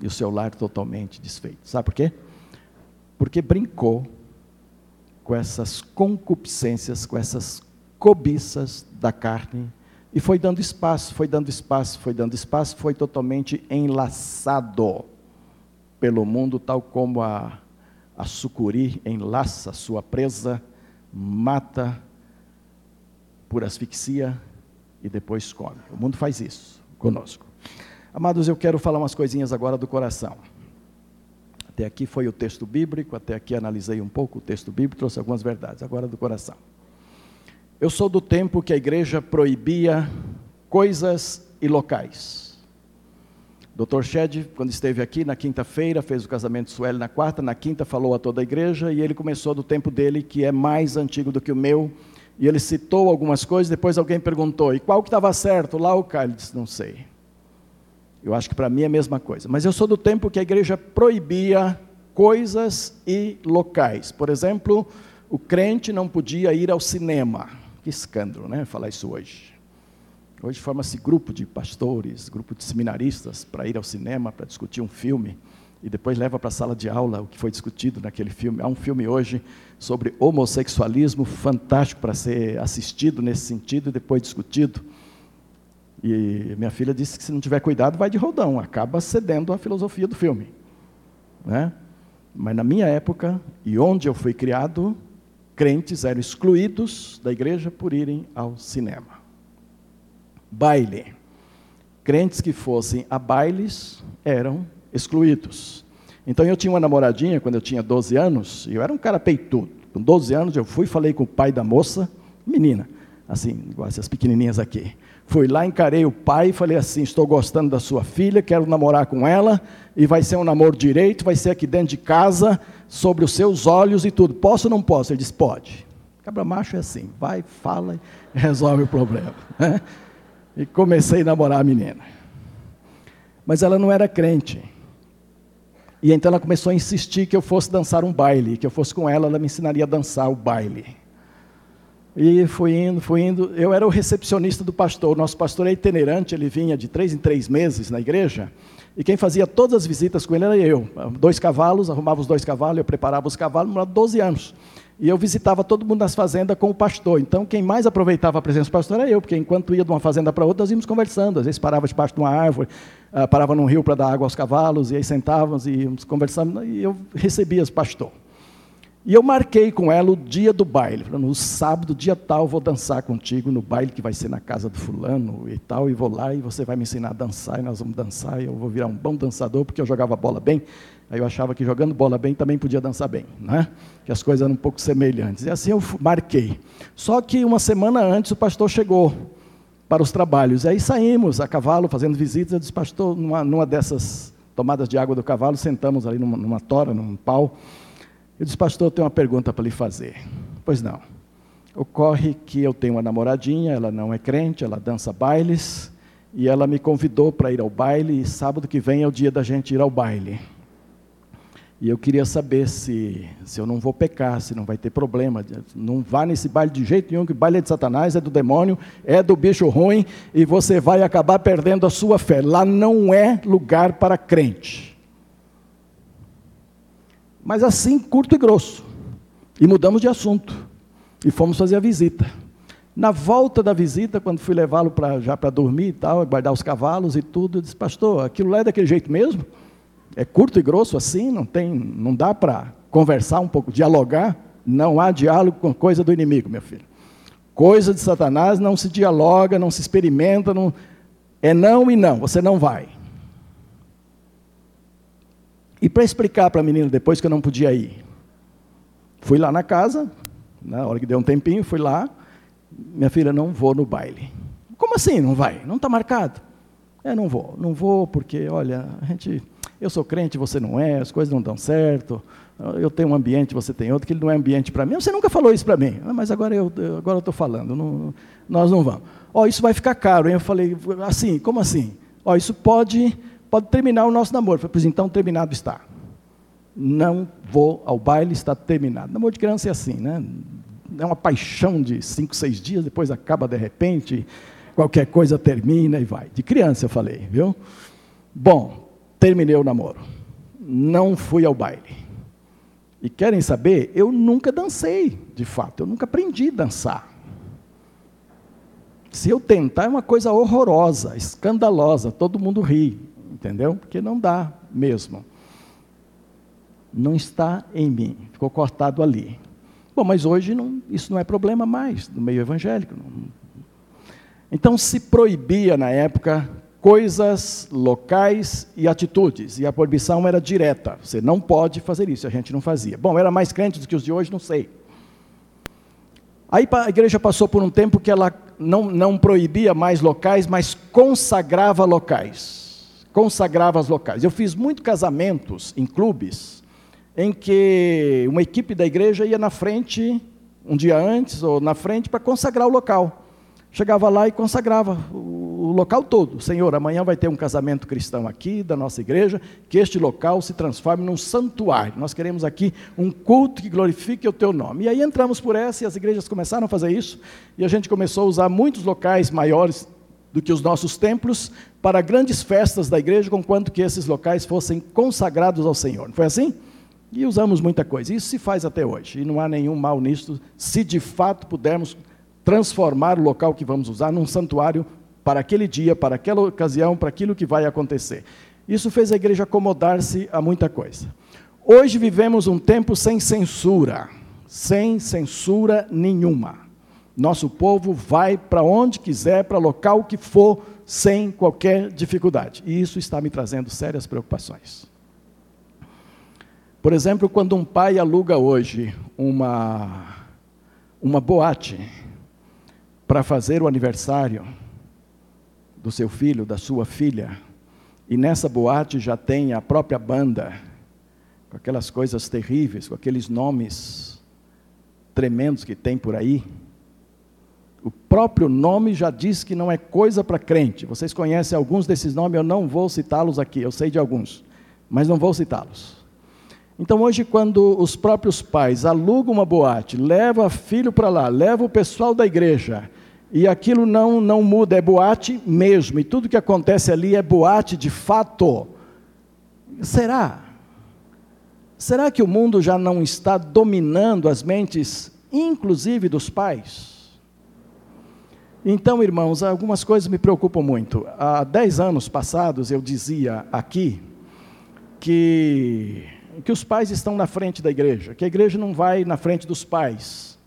e o seu lar totalmente desfeito. Sabe por quê? Porque brincou com essas concupiscências, com essas cobiças da carne e foi dando espaço, foi dando espaço, foi dando espaço, foi totalmente enlaçado pelo mundo, tal como a, a sucuri enlaça sua presa, mata por asfixia e depois come. O mundo faz isso conosco. Amados, eu quero falar umas coisinhas agora do coração. Até aqui foi o texto bíblico, até aqui analisei um pouco o texto bíblico, trouxe algumas verdades, agora do coração. Eu sou do tempo que a igreja proibia coisas e locais. Dr. Shed, quando esteve aqui na quinta-feira, fez o casamento de Sueli na quarta, na quinta falou a toda a igreja e ele começou do tempo dele, que é mais antigo do que o meu, e ele citou algumas coisas, depois alguém perguntou, e qual que estava certo? Lá o cara, disse, não sei. Eu acho que para mim é a mesma coisa. Mas eu sou do tempo que a igreja proibia coisas e locais. Por exemplo, o crente não podia ir ao cinema. Que escândalo, né? Falar isso hoje. Hoje forma-se grupo de pastores, grupo de seminaristas para ir ao cinema, para discutir um filme e depois leva para a sala de aula o que foi discutido naquele filme. Há um filme hoje sobre homossexualismo fantástico para ser assistido nesse sentido e depois discutido. E minha filha disse que se não tiver cuidado, vai de rodão, acaba cedendo à filosofia do filme. Né? Mas na minha época, e onde eu fui criado, crentes eram excluídos da igreja por irem ao cinema. Baile. Crentes que fossem a bailes eram excluídos. Então eu tinha uma namoradinha quando eu tinha 12 anos, e eu era um cara peitudo. Com 12 anos eu fui, falei com o pai da moça, menina, assim, igual essas pequenininhas aqui. Fui lá, encarei o pai e falei assim: estou gostando da sua filha, quero namorar com ela, e vai ser um namoro direito, vai ser aqui dentro de casa, sobre os seus olhos e tudo. Posso ou não posso? Ele disse: pode. Cabra macho é assim, vai, fala e resolve o problema. Né? E comecei a namorar a menina. Mas ela não era crente. E então ela começou a insistir que eu fosse dançar um baile, que eu fosse com ela, ela me ensinaria a dançar o baile. E fui indo, fui indo. Eu era o recepcionista do pastor. O nosso pastor é itinerante, ele vinha de três em três meses na igreja. E quem fazia todas as visitas com ele era eu. Dois cavalos, arrumava os dois cavalos, eu preparava os cavalos, morava 12 anos. E eu visitava todo mundo nas fazendas com o pastor. Então, quem mais aproveitava a presença do pastor era eu, porque enquanto ia de uma fazenda para outra, nós íamos conversando. Às vezes parava debaixo de uma árvore, ah, parava num rio para dar água aos cavalos, e aí sentávamos e íamos conversando, e eu recebia o pastor. E eu marquei com ela o dia do baile. Falando, no sábado, dia tal, vou dançar contigo no baile que vai ser na casa do fulano e tal. E vou lá e você vai me ensinar a dançar e nós vamos dançar. E eu vou virar um bom dançador porque eu jogava bola bem. Aí eu achava que jogando bola bem também podia dançar bem, né? Que as coisas eram um pouco semelhantes. E assim eu marquei. Só que uma semana antes o pastor chegou para os trabalhos. E aí saímos a cavalo fazendo visitas. Eu disse, pastor, numa, numa dessas tomadas de água do cavalo, sentamos ali numa, numa tora, num pau. Eu disse, pastor, eu tenho uma pergunta para lhe fazer. Pois não. Ocorre que eu tenho uma namoradinha, ela não é crente, ela dança bailes, e ela me convidou para ir ao baile, e sábado que vem é o dia da gente ir ao baile. E eu queria saber se, se eu não vou pecar, se não vai ter problema. Não vá nesse baile de jeito nenhum, que baile é de Satanás, é do demônio, é do bicho ruim, e você vai acabar perdendo a sua fé. Lá não é lugar para crente mas assim, curto e grosso. E mudamos de assunto. E fomos fazer a visita. Na volta da visita, quando fui levá-lo para já para dormir e tal, guardar os cavalos e tudo, eu disse, pastor, aquilo lá é daquele jeito mesmo? É curto e grosso assim, não tem, não dá para conversar um pouco, dialogar? Não há diálogo com coisa do inimigo, meu filho. Coisa de Satanás não se dialoga, não se experimenta, não, é não e não, você não vai. E para explicar para a menina depois que eu não podia ir, fui lá na casa, na hora que deu um tempinho, fui lá, minha filha, não vou no baile. Como assim não vai? Não está marcado? É, não vou, não vou porque, olha, a gente, eu sou crente, você não é, as coisas não dão certo, eu tenho um ambiente, você tem outro, que ele não é ambiente para mim. Você nunca falou isso para mim, ah, mas agora eu agora estou falando, não, nós não vamos. Ó, oh, isso vai ficar caro, hein? Eu falei, assim, como assim? Ó, oh, isso pode pode terminar o nosso namoro. Falei, pois então terminado está. Não vou ao baile, está terminado. Namoro de criança é assim, né? É uma paixão de cinco, seis dias, depois acaba de repente, qualquer coisa termina e vai. De criança eu falei, viu? Bom, terminei o namoro. Não fui ao baile. E querem saber? Eu nunca dancei, de fato. Eu nunca aprendi a dançar. Se eu tentar, é uma coisa horrorosa, escandalosa, todo mundo ri entendeu? Porque não dá mesmo. Não está em mim, ficou cortado ali. Bom, mas hoje não, isso não é problema mais no meio evangélico. Então se proibia na época coisas locais e atitudes, e a proibição era direta. Você não pode fazer isso, a gente não fazia. Bom, era mais crente do que os de hoje, não sei. Aí a igreja passou por um tempo que ela não, não proibia mais locais, mas consagrava locais consagrava as locais. Eu fiz muitos casamentos em clubes em que uma equipe da igreja ia na frente, um dia antes ou na frente, para consagrar o local. Chegava lá e consagrava o local todo. Senhor, amanhã vai ter um casamento cristão aqui da nossa igreja, que este local se transforme num santuário. Nós queremos aqui um culto que glorifique o teu nome. E aí entramos por essa e as igrejas começaram a fazer isso, e a gente começou a usar muitos locais maiores do que os nossos templos para grandes festas da igreja, conquanto que esses locais fossem consagrados ao Senhor. Não foi assim? E usamos muita coisa. Isso se faz até hoje. E não há nenhum mal nisso, se de fato pudermos transformar o local que vamos usar num santuário para aquele dia, para aquela ocasião, para aquilo que vai acontecer. Isso fez a igreja acomodar-se a muita coisa. Hoje vivemos um tempo sem censura, sem censura nenhuma. Nosso povo vai para onde quiser, para local que for, sem qualquer dificuldade. E isso está me trazendo sérias preocupações. Por exemplo, quando um pai aluga hoje uma, uma boate para fazer o aniversário do seu filho, da sua filha, e nessa boate já tem a própria banda, com aquelas coisas terríveis, com aqueles nomes tremendos que tem por aí, o próprio nome já diz que não é coisa para crente. Vocês conhecem alguns desses nomes, eu não vou citá-los aqui, eu sei de alguns, mas não vou citá-los. Então, hoje, quando os próprios pais alugam uma boate, leva filho para lá, leva o pessoal da igreja, e aquilo não, não muda, é boate mesmo, e tudo que acontece ali é boate de fato. Será? Será que o mundo já não está dominando as mentes, inclusive dos pais? Então, irmãos, algumas coisas me preocupam muito. Há dez anos passados eu dizia aqui que que os pais estão na frente da igreja, que a igreja não vai na frente dos pais.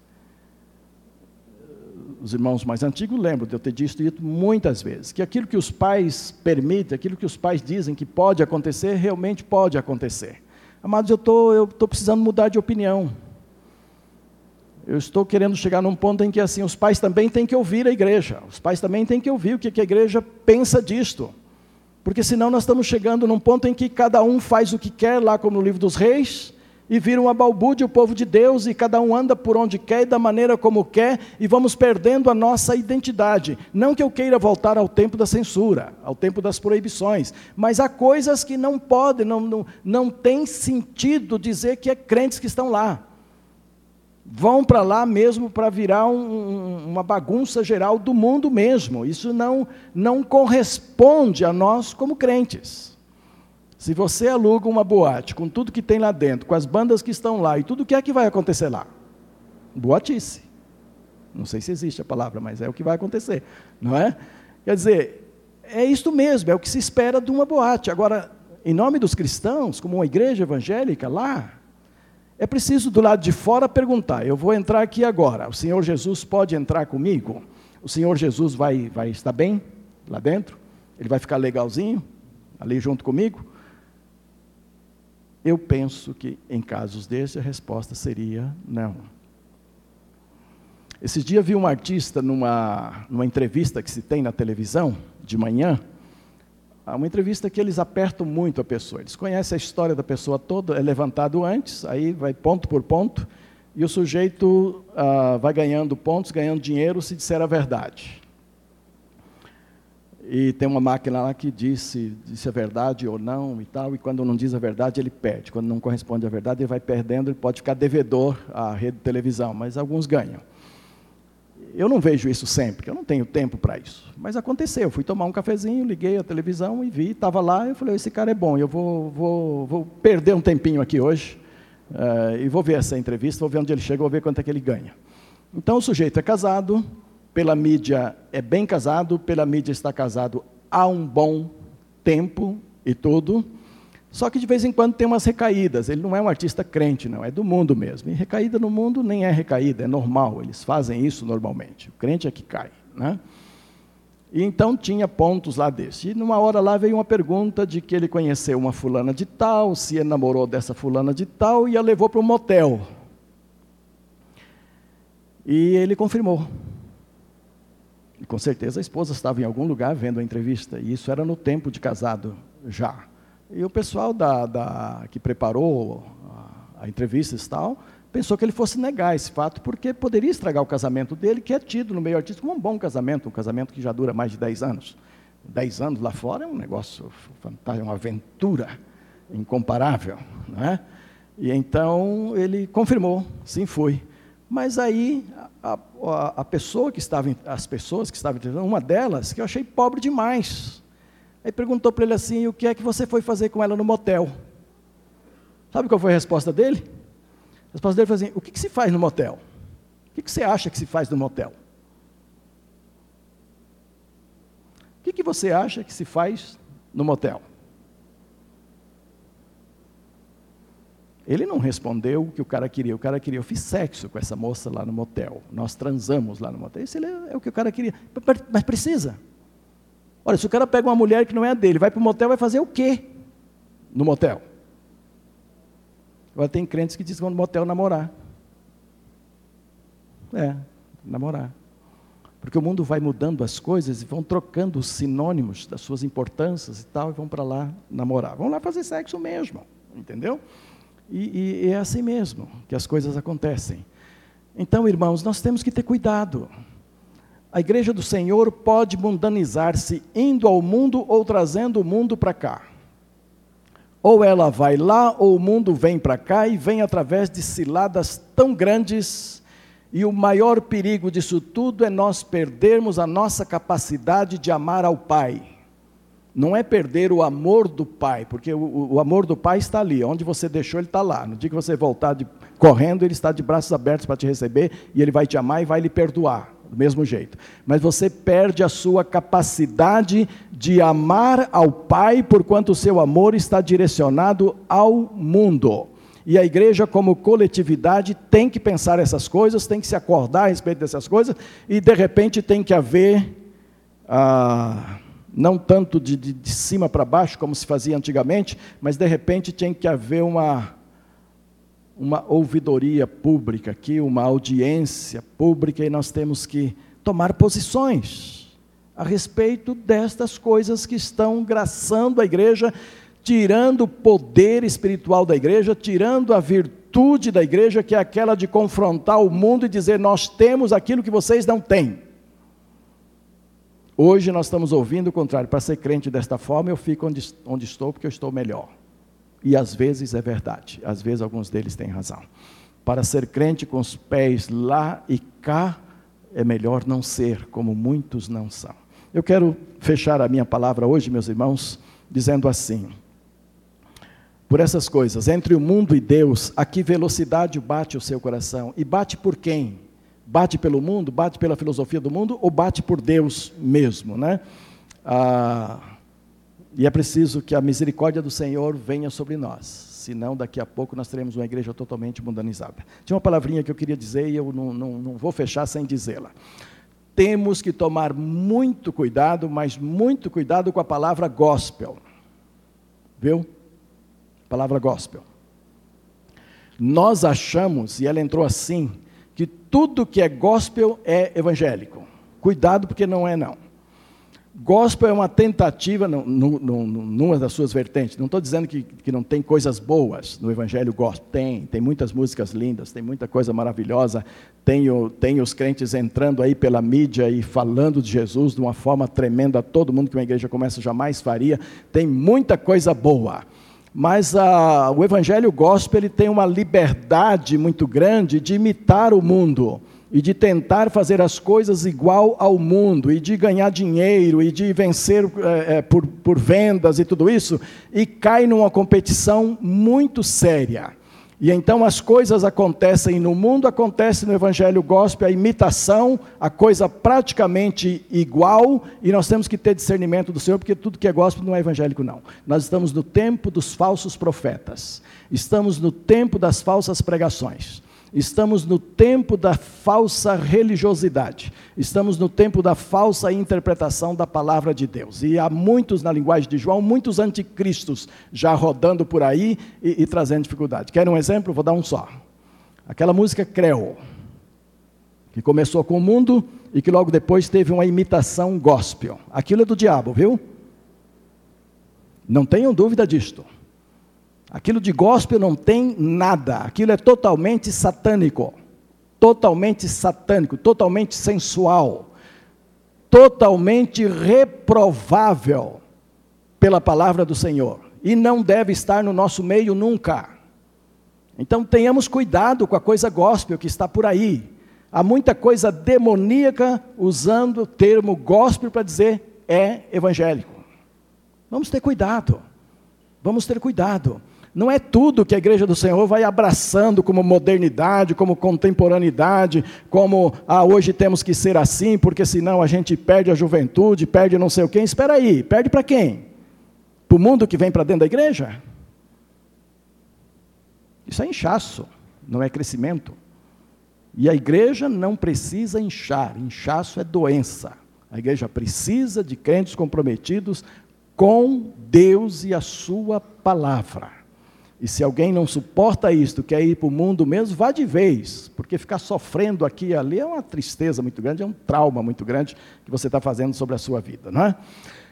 Os irmãos mais antigos lembram de eu ter dito isso muitas vezes, que aquilo que os pais permitem, aquilo que os pais dizem que pode acontecer, realmente pode acontecer. Amados, eu tô, estou tô precisando mudar de opinião. Eu estou querendo chegar num ponto em que assim os pais também têm que ouvir a igreja. Os pais também têm que ouvir o que a igreja pensa disto. Porque senão nós estamos chegando num ponto em que cada um faz o que quer, lá como no livro dos reis, e vira uma balbúrdia o povo de Deus, e cada um anda por onde quer e da maneira como quer, e vamos perdendo a nossa identidade. Não que eu queira voltar ao tempo da censura, ao tempo das proibições, mas há coisas que não podem, não, não, não tem sentido dizer que é crentes que estão lá vão para lá mesmo para virar um, uma bagunça geral do mundo mesmo. Isso não, não corresponde a nós como crentes. Se você aluga uma boate com tudo que tem lá dentro, com as bandas que estão lá e tudo o que é que vai acontecer lá? Boatice. Não sei se existe a palavra, mas é o que vai acontecer, não é? Quer dizer, é isto mesmo, é o que se espera de uma boate. Agora, em nome dos cristãos, como uma igreja evangélica lá, é preciso do lado de fora perguntar: eu vou entrar aqui agora, o Senhor Jesus pode entrar comigo? O Senhor Jesus vai, vai estar bem lá dentro? Ele vai ficar legalzinho ali junto comigo? Eu penso que em casos desses a resposta seria não. Esses dias vi um artista numa, numa entrevista que se tem na televisão, de manhã, uma entrevista que eles apertam muito a pessoa. Eles conhecem a história da pessoa toda, é levantado antes, aí vai ponto por ponto, e o sujeito ah, vai ganhando pontos, ganhando dinheiro se disser a verdade. E tem uma máquina lá que diz se, se é verdade ou não e tal, e quando não diz a verdade ele perde. Quando não corresponde à verdade ele vai perdendo, ele pode ficar devedor à rede de televisão, mas alguns ganham eu não vejo isso sempre, eu não tenho tempo para isso. Mas aconteceu, eu fui tomar um cafezinho, liguei a televisão e vi, estava lá, eu falei, esse cara é bom, eu vou, vou, vou perder um tempinho aqui hoje, uh, e vou ver essa entrevista, vou ver onde ele chega, vou ver quanto é que ele ganha. Então o sujeito é casado, pela mídia é bem casado, pela mídia está casado há um bom tempo e tudo, só que de vez em quando tem umas recaídas. Ele não é um artista crente, não, é do mundo mesmo. E recaída no mundo nem é recaída, é normal. Eles fazem isso normalmente. O crente é que cai, né? E então tinha pontos lá desse. E numa hora lá veio uma pergunta de que ele conheceu uma fulana de tal, se ele namorou dessa fulana de tal e a levou para um motel. E ele confirmou. E com certeza a esposa estava em algum lugar vendo a entrevista. E isso era no tempo de casado já. E o pessoal da, da que preparou a, entrevista e tal, pensou que ele fosse negar esse fato, porque poderia estragar o casamento dele, que é tido no meio artístico como um bom casamento, um casamento que já dura mais de 10 anos. 10 anos lá fora é um negócio fantástico, uma aventura incomparável. Não é? E então ele confirmou, sim, foi. Mas aí a, a, a pessoa que estava, as pessoas que estavam uma delas, que eu achei pobre demais, Aí perguntou para ele assim: o que é que você foi fazer com ela no motel? Sabe qual foi a resposta dele? A resposta dele foi assim: o que, que se faz no motel? O que, que você acha que se faz no motel? O que, que você acha que se faz no motel? Ele não respondeu o que o cara queria. O cara queria, eu fiz sexo com essa moça lá no motel. Nós transamos lá no motel. Isso é, é o que o cara queria. Mas precisa. Olha, se o cara pega uma mulher que não é a dele, vai para o motel, vai fazer o quê no motel? Agora tem crentes que dizem que vão no motel namorar. É, namorar. Porque o mundo vai mudando as coisas e vão trocando os sinônimos das suas importâncias e tal, e vão para lá namorar. Vão lá fazer sexo mesmo, entendeu? E, e, é assim mesmo que as coisas acontecem. Então, irmãos, nós temos que ter cuidado. A igreja do Senhor pode mundanizar-se indo ao mundo ou trazendo o mundo para cá. Ou ela vai lá, ou o mundo vem para cá e vem através de ciladas tão grandes. E o maior perigo disso tudo é nós perdermos a nossa capacidade de amar ao Pai. Não é perder o amor do Pai, porque o, o amor do Pai está ali, onde você deixou, ele está lá. No dia que você voltar de, correndo, ele está de braços abertos para te receber e ele vai te amar e vai lhe perdoar do mesmo jeito. Mas você perde a sua capacidade de amar ao Pai, porquanto o seu amor está direcionado ao mundo. E a igreja, como coletividade, tem que pensar essas coisas, tem que se acordar a respeito dessas coisas, e de repente tem que haver, ah, não tanto de, de, de cima para baixo, como se fazia antigamente, mas de repente tem que haver uma, uma ouvidoria pública aqui, uma audiência pública, e nós temos que tomar posições a respeito destas coisas que estão graçando a igreja tirando o poder espiritual da igreja, tirando a virtude da igreja, que é aquela de confrontar o mundo e dizer: Nós temos aquilo que vocês não têm. Hoje nós estamos ouvindo o contrário. Para ser crente desta forma, eu fico onde, onde estou porque eu estou melhor. E às vezes é verdade, às vezes alguns deles têm razão. Para ser crente com os pés lá e cá, é melhor não ser como muitos não são. Eu quero fechar a minha palavra hoje, meus irmãos, dizendo assim: por essas coisas. Entre o mundo e Deus, a que velocidade bate o seu coração? E bate por quem? Bate pelo mundo, bate pela filosofia do mundo ou bate por Deus mesmo, né? Ah, e é preciso que a misericórdia do Senhor venha sobre nós, senão daqui a pouco nós teremos uma igreja totalmente mundanizada. Tinha uma palavrinha que eu queria dizer e eu não, não, não vou fechar sem dizê-la. Temos que tomar muito cuidado, mas muito cuidado com a palavra gospel. Viu? palavra gospel. Nós achamos, e ela entrou assim, que tudo que é gospel é evangélico. Cuidado, porque não é não. Gospel é uma tentativa, numa das suas vertentes. Não estou dizendo que, que não tem coisas boas no Evangelho gospel. Tem, tem muitas músicas lindas, tem muita coisa maravilhosa. Tem, o, tem os crentes entrando aí pela mídia e falando de Jesus de uma forma tremenda todo mundo que uma igreja começa jamais faria. Tem muita coisa boa. Mas a, o evangelho gospel ele tem uma liberdade muito grande de imitar o mundo e de tentar fazer as coisas igual ao mundo, e de ganhar dinheiro, e de vencer é, por, por vendas e tudo isso, e cai numa competição muito séria. E então as coisas acontecem no mundo, acontece no Evangelho Gospel, a imitação, a coisa praticamente igual, e nós temos que ter discernimento do Senhor, porque tudo que é gospel não é evangélico, não. Nós estamos no tempo dos falsos profetas, estamos no tempo das falsas pregações. Estamos no tempo da falsa religiosidade, estamos no tempo da falsa interpretação da palavra de Deus. E há muitos, na linguagem de João, muitos anticristos já rodando por aí e, e trazendo dificuldade. Quer um exemplo? Vou dar um só. Aquela música Creu, que começou com o mundo e que logo depois teve uma imitação gospel. Aquilo é do diabo, viu? Não tenham dúvida disto. Aquilo de gospel não tem nada, aquilo é totalmente satânico, totalmente satânico, totalmente sensual, totalmente reprovável pela palavra do Senhor e não deve estar no nosso meio nunca. Então tenhamos cuidado com a coisa gospel que está por aí. Há muita coisa demoníaca usando o termo gospel para dizer é evangélico. Vamos ter cuidado. Vamos ter cuidado. Não é tudo que a igreja do Senhor vai abraçando como modernidade, como contemporaneidade, como ah, hoje temos que ser assim, porque senão a gente perde a juventude, perde não sei o quem. Espera aí, perde para quem? Para o mundo que vem para dentro da igreja? Isso é inchaço, não é crescimento. E a igreja não precisa inchar, inchaço é doença. A igreja precisa de crentes comprometidos com Deus e a Sua palavra. E se alguém não suporta isto, quer ir para o mundo mesmo, vá de vez, porque ficar sofrendo aqui e ali é uma tristeza muito grande, é um trauma muito grande que você está fazendo sobre a sua vida, não é?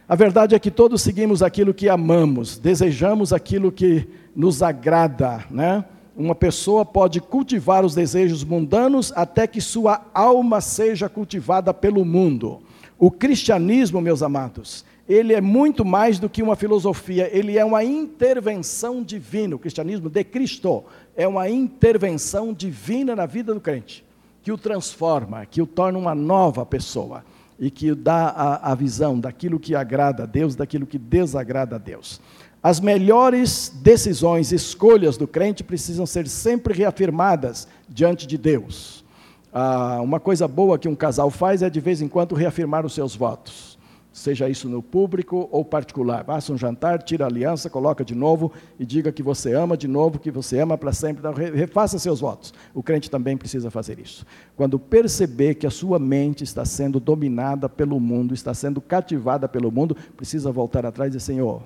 A verdade é que todos seguimos aquilo que amamos, desejamos aquilo que nos agrada, né? Uma pessoa pode cultivar os desejos mundanos até que sua alma seja cultivada pelo mundo. O cristianismo, meus amados, ele é muito mais do que uma filosofia, ele é uma intervenção divina. O cristianismo de Cristo é uma intervenção divina na vida do crente, que o transforma, que o torna uma nova pessoa e que dá a, a visão daquilo que agrada a Deus, daquilo que desagrada a Deus. As melhores decisões, escolhas do crente precisam ser sempre reafirmadas diante de Deus. Ah, uma coisa boa que um casal faz é de vez em quando reafirmar os seus votos. Seja isso no público ou particular. Faça um jantar, tira a aliança, coloca de novo e diga que você ama de novo, que você ama para sempre. Então, refaça seus votos. O crente também precisa fazer isso. Quando perceber que a sua mente está sendo dominada pelo mundo, está sendo cativada pelo mundo, precisa voltar atrás e dizer: Senhor,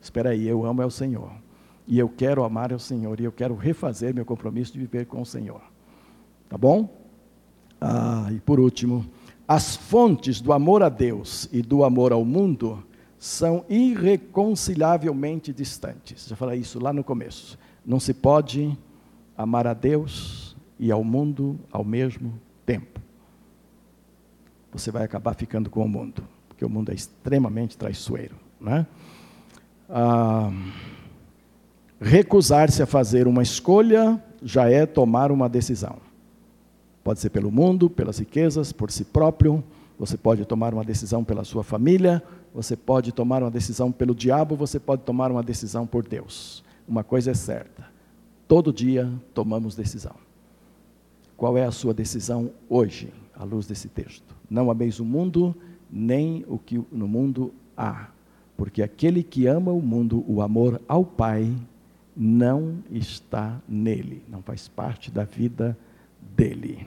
espera aí, eu amo é o Senhor. E eu quero amar o Senhor. E eu quero refazer meu compromisso de viver com o Senhor. Tá bom? Ah, e por último as fontes do amor a Deus e do amor ao mundo são irreconciliavelmente distantes. Já falei isso lá no começo. Não se pode amar a Deus e ao mundo ao mesmo tempo. Você vai acabar ficando com o mundo, porque o mundo é extremamente traiçoeiro. Né? Ah, Recusar-se a fazer uma escolha já é tomar uma decisão. Pode ser pelo mundo, pelas riquezas, por si próprio. Você pode tomar uma decisão pela sua família. Você pode tomar uma decisão pelo diabo. Você pode tomar uma decisão por Deus. Uma coisa é certa: todo dia tomamos decisão. Qual é a sua decisão hoje, à luz desse texto? Não ameis o mundo, nem o que no mundo há. Porque aquele que ama o mundo, o amor ao Pai, não está nele, não faz parte da vida dele.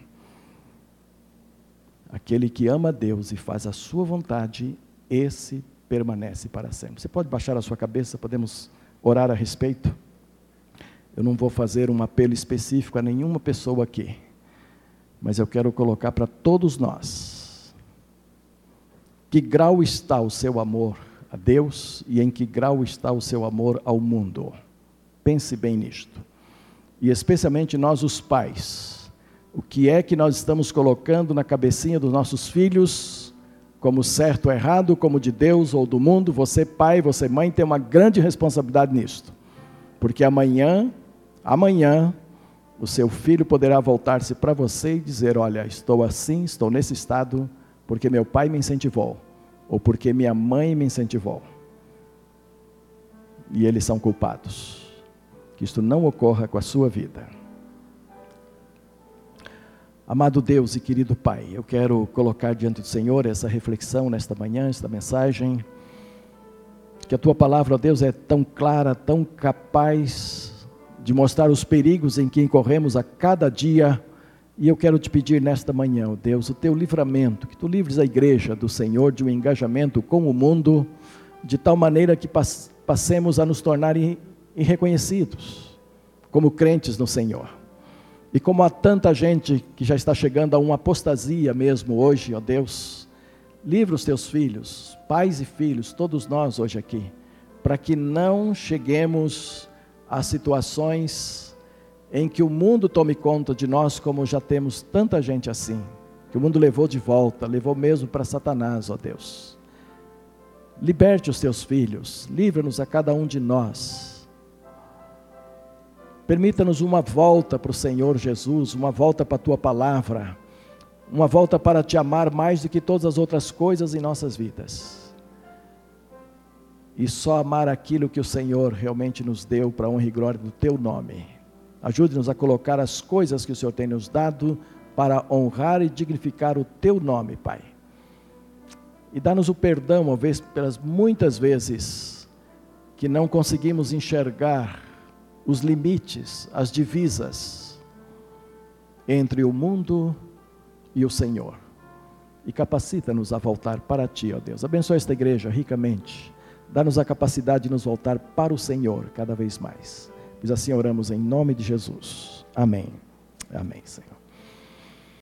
Aquele que ama Deus e faz a sua vontade, esse permanece para sempre. Você pode baixar a sua cabeça, podemos orar a respeito? Eu não vou fazer um apelo específico a nenhuma pessoa aqui, mas eu quero colocar para todos nós. Que grau está o seu amor a Deus e em que grau está o seu amor ao mundo? Pense bem nisto. E especialmente nós, os pais o que é que nós estamos colocando na cabecinha dos nossos filhos, como certo ou errado, como de Deus ou do mundo. Você, pai, você, mãe, tem uma grande responsabilidade nisto. Porque amanhã, amanhã, o seu filho poderá voltar-se para você e dizer: Olha, estou assim, estou nesse estado, porque meu pai me incentivou, ou porque minha mãe me incentivou. E eles são culpados. Que isto não ocorra com a sua vida. Amado Deus e querido Pai, eu quero colocar diante do Senhor essa reflexão nesta manhã, esta mensagem. Que a tua palavra, Deus, é tão clara, tão capaz de mostrar os perigos em que incorremos a cada dia. E eu quero te pedir nesta manhã, ó Deus, o teu livramento, que tu livres a igreja do Senhor de um engajamento com o mundo, de tal maneira que passemos a nos tornar irreconhecidos como crentes no Senhor. E como há tanta gente que já está chegando a uma apostasia mesmo hoje, ó Deus, livra os teus filhos, pais e filhos, todos nós hoje aqui, para que não cheguemos a situações em que o mundo tome conta de nós, como já temos tanta gente assim, que o mundo levou de volta, levou mesmo para Satanás, ó Deus. Liberte os teus filhos, livra-nos a cada um de nós Permita-nos uma volta para o Senhor Jesus, uma volta para a tua palavra, uma volta para te amar mais do que todas as outras coisas em nossas vidas. E só amar aquilo que o Senhor realmente nos deu para a honra e glória do teu nome. Ajude-nos a colocar as coisas que o Senhor tem nos dado para honrar e dignificar o teu nome, Pai. E dá-nos o perdão, uma vez, pelas muitas vezes que não conseguimos enxergar os limites, as divisas entre o mundo e o Senhor. E capacita-nos a voltar para Ti, ó Deus. Abençoa esta igreja ricamente. Dá-nos a capacidade de nos voltar para o Senhor cada vez mais. Pois assim oramos em nome de Jesus. Amém. Amém, Senhor.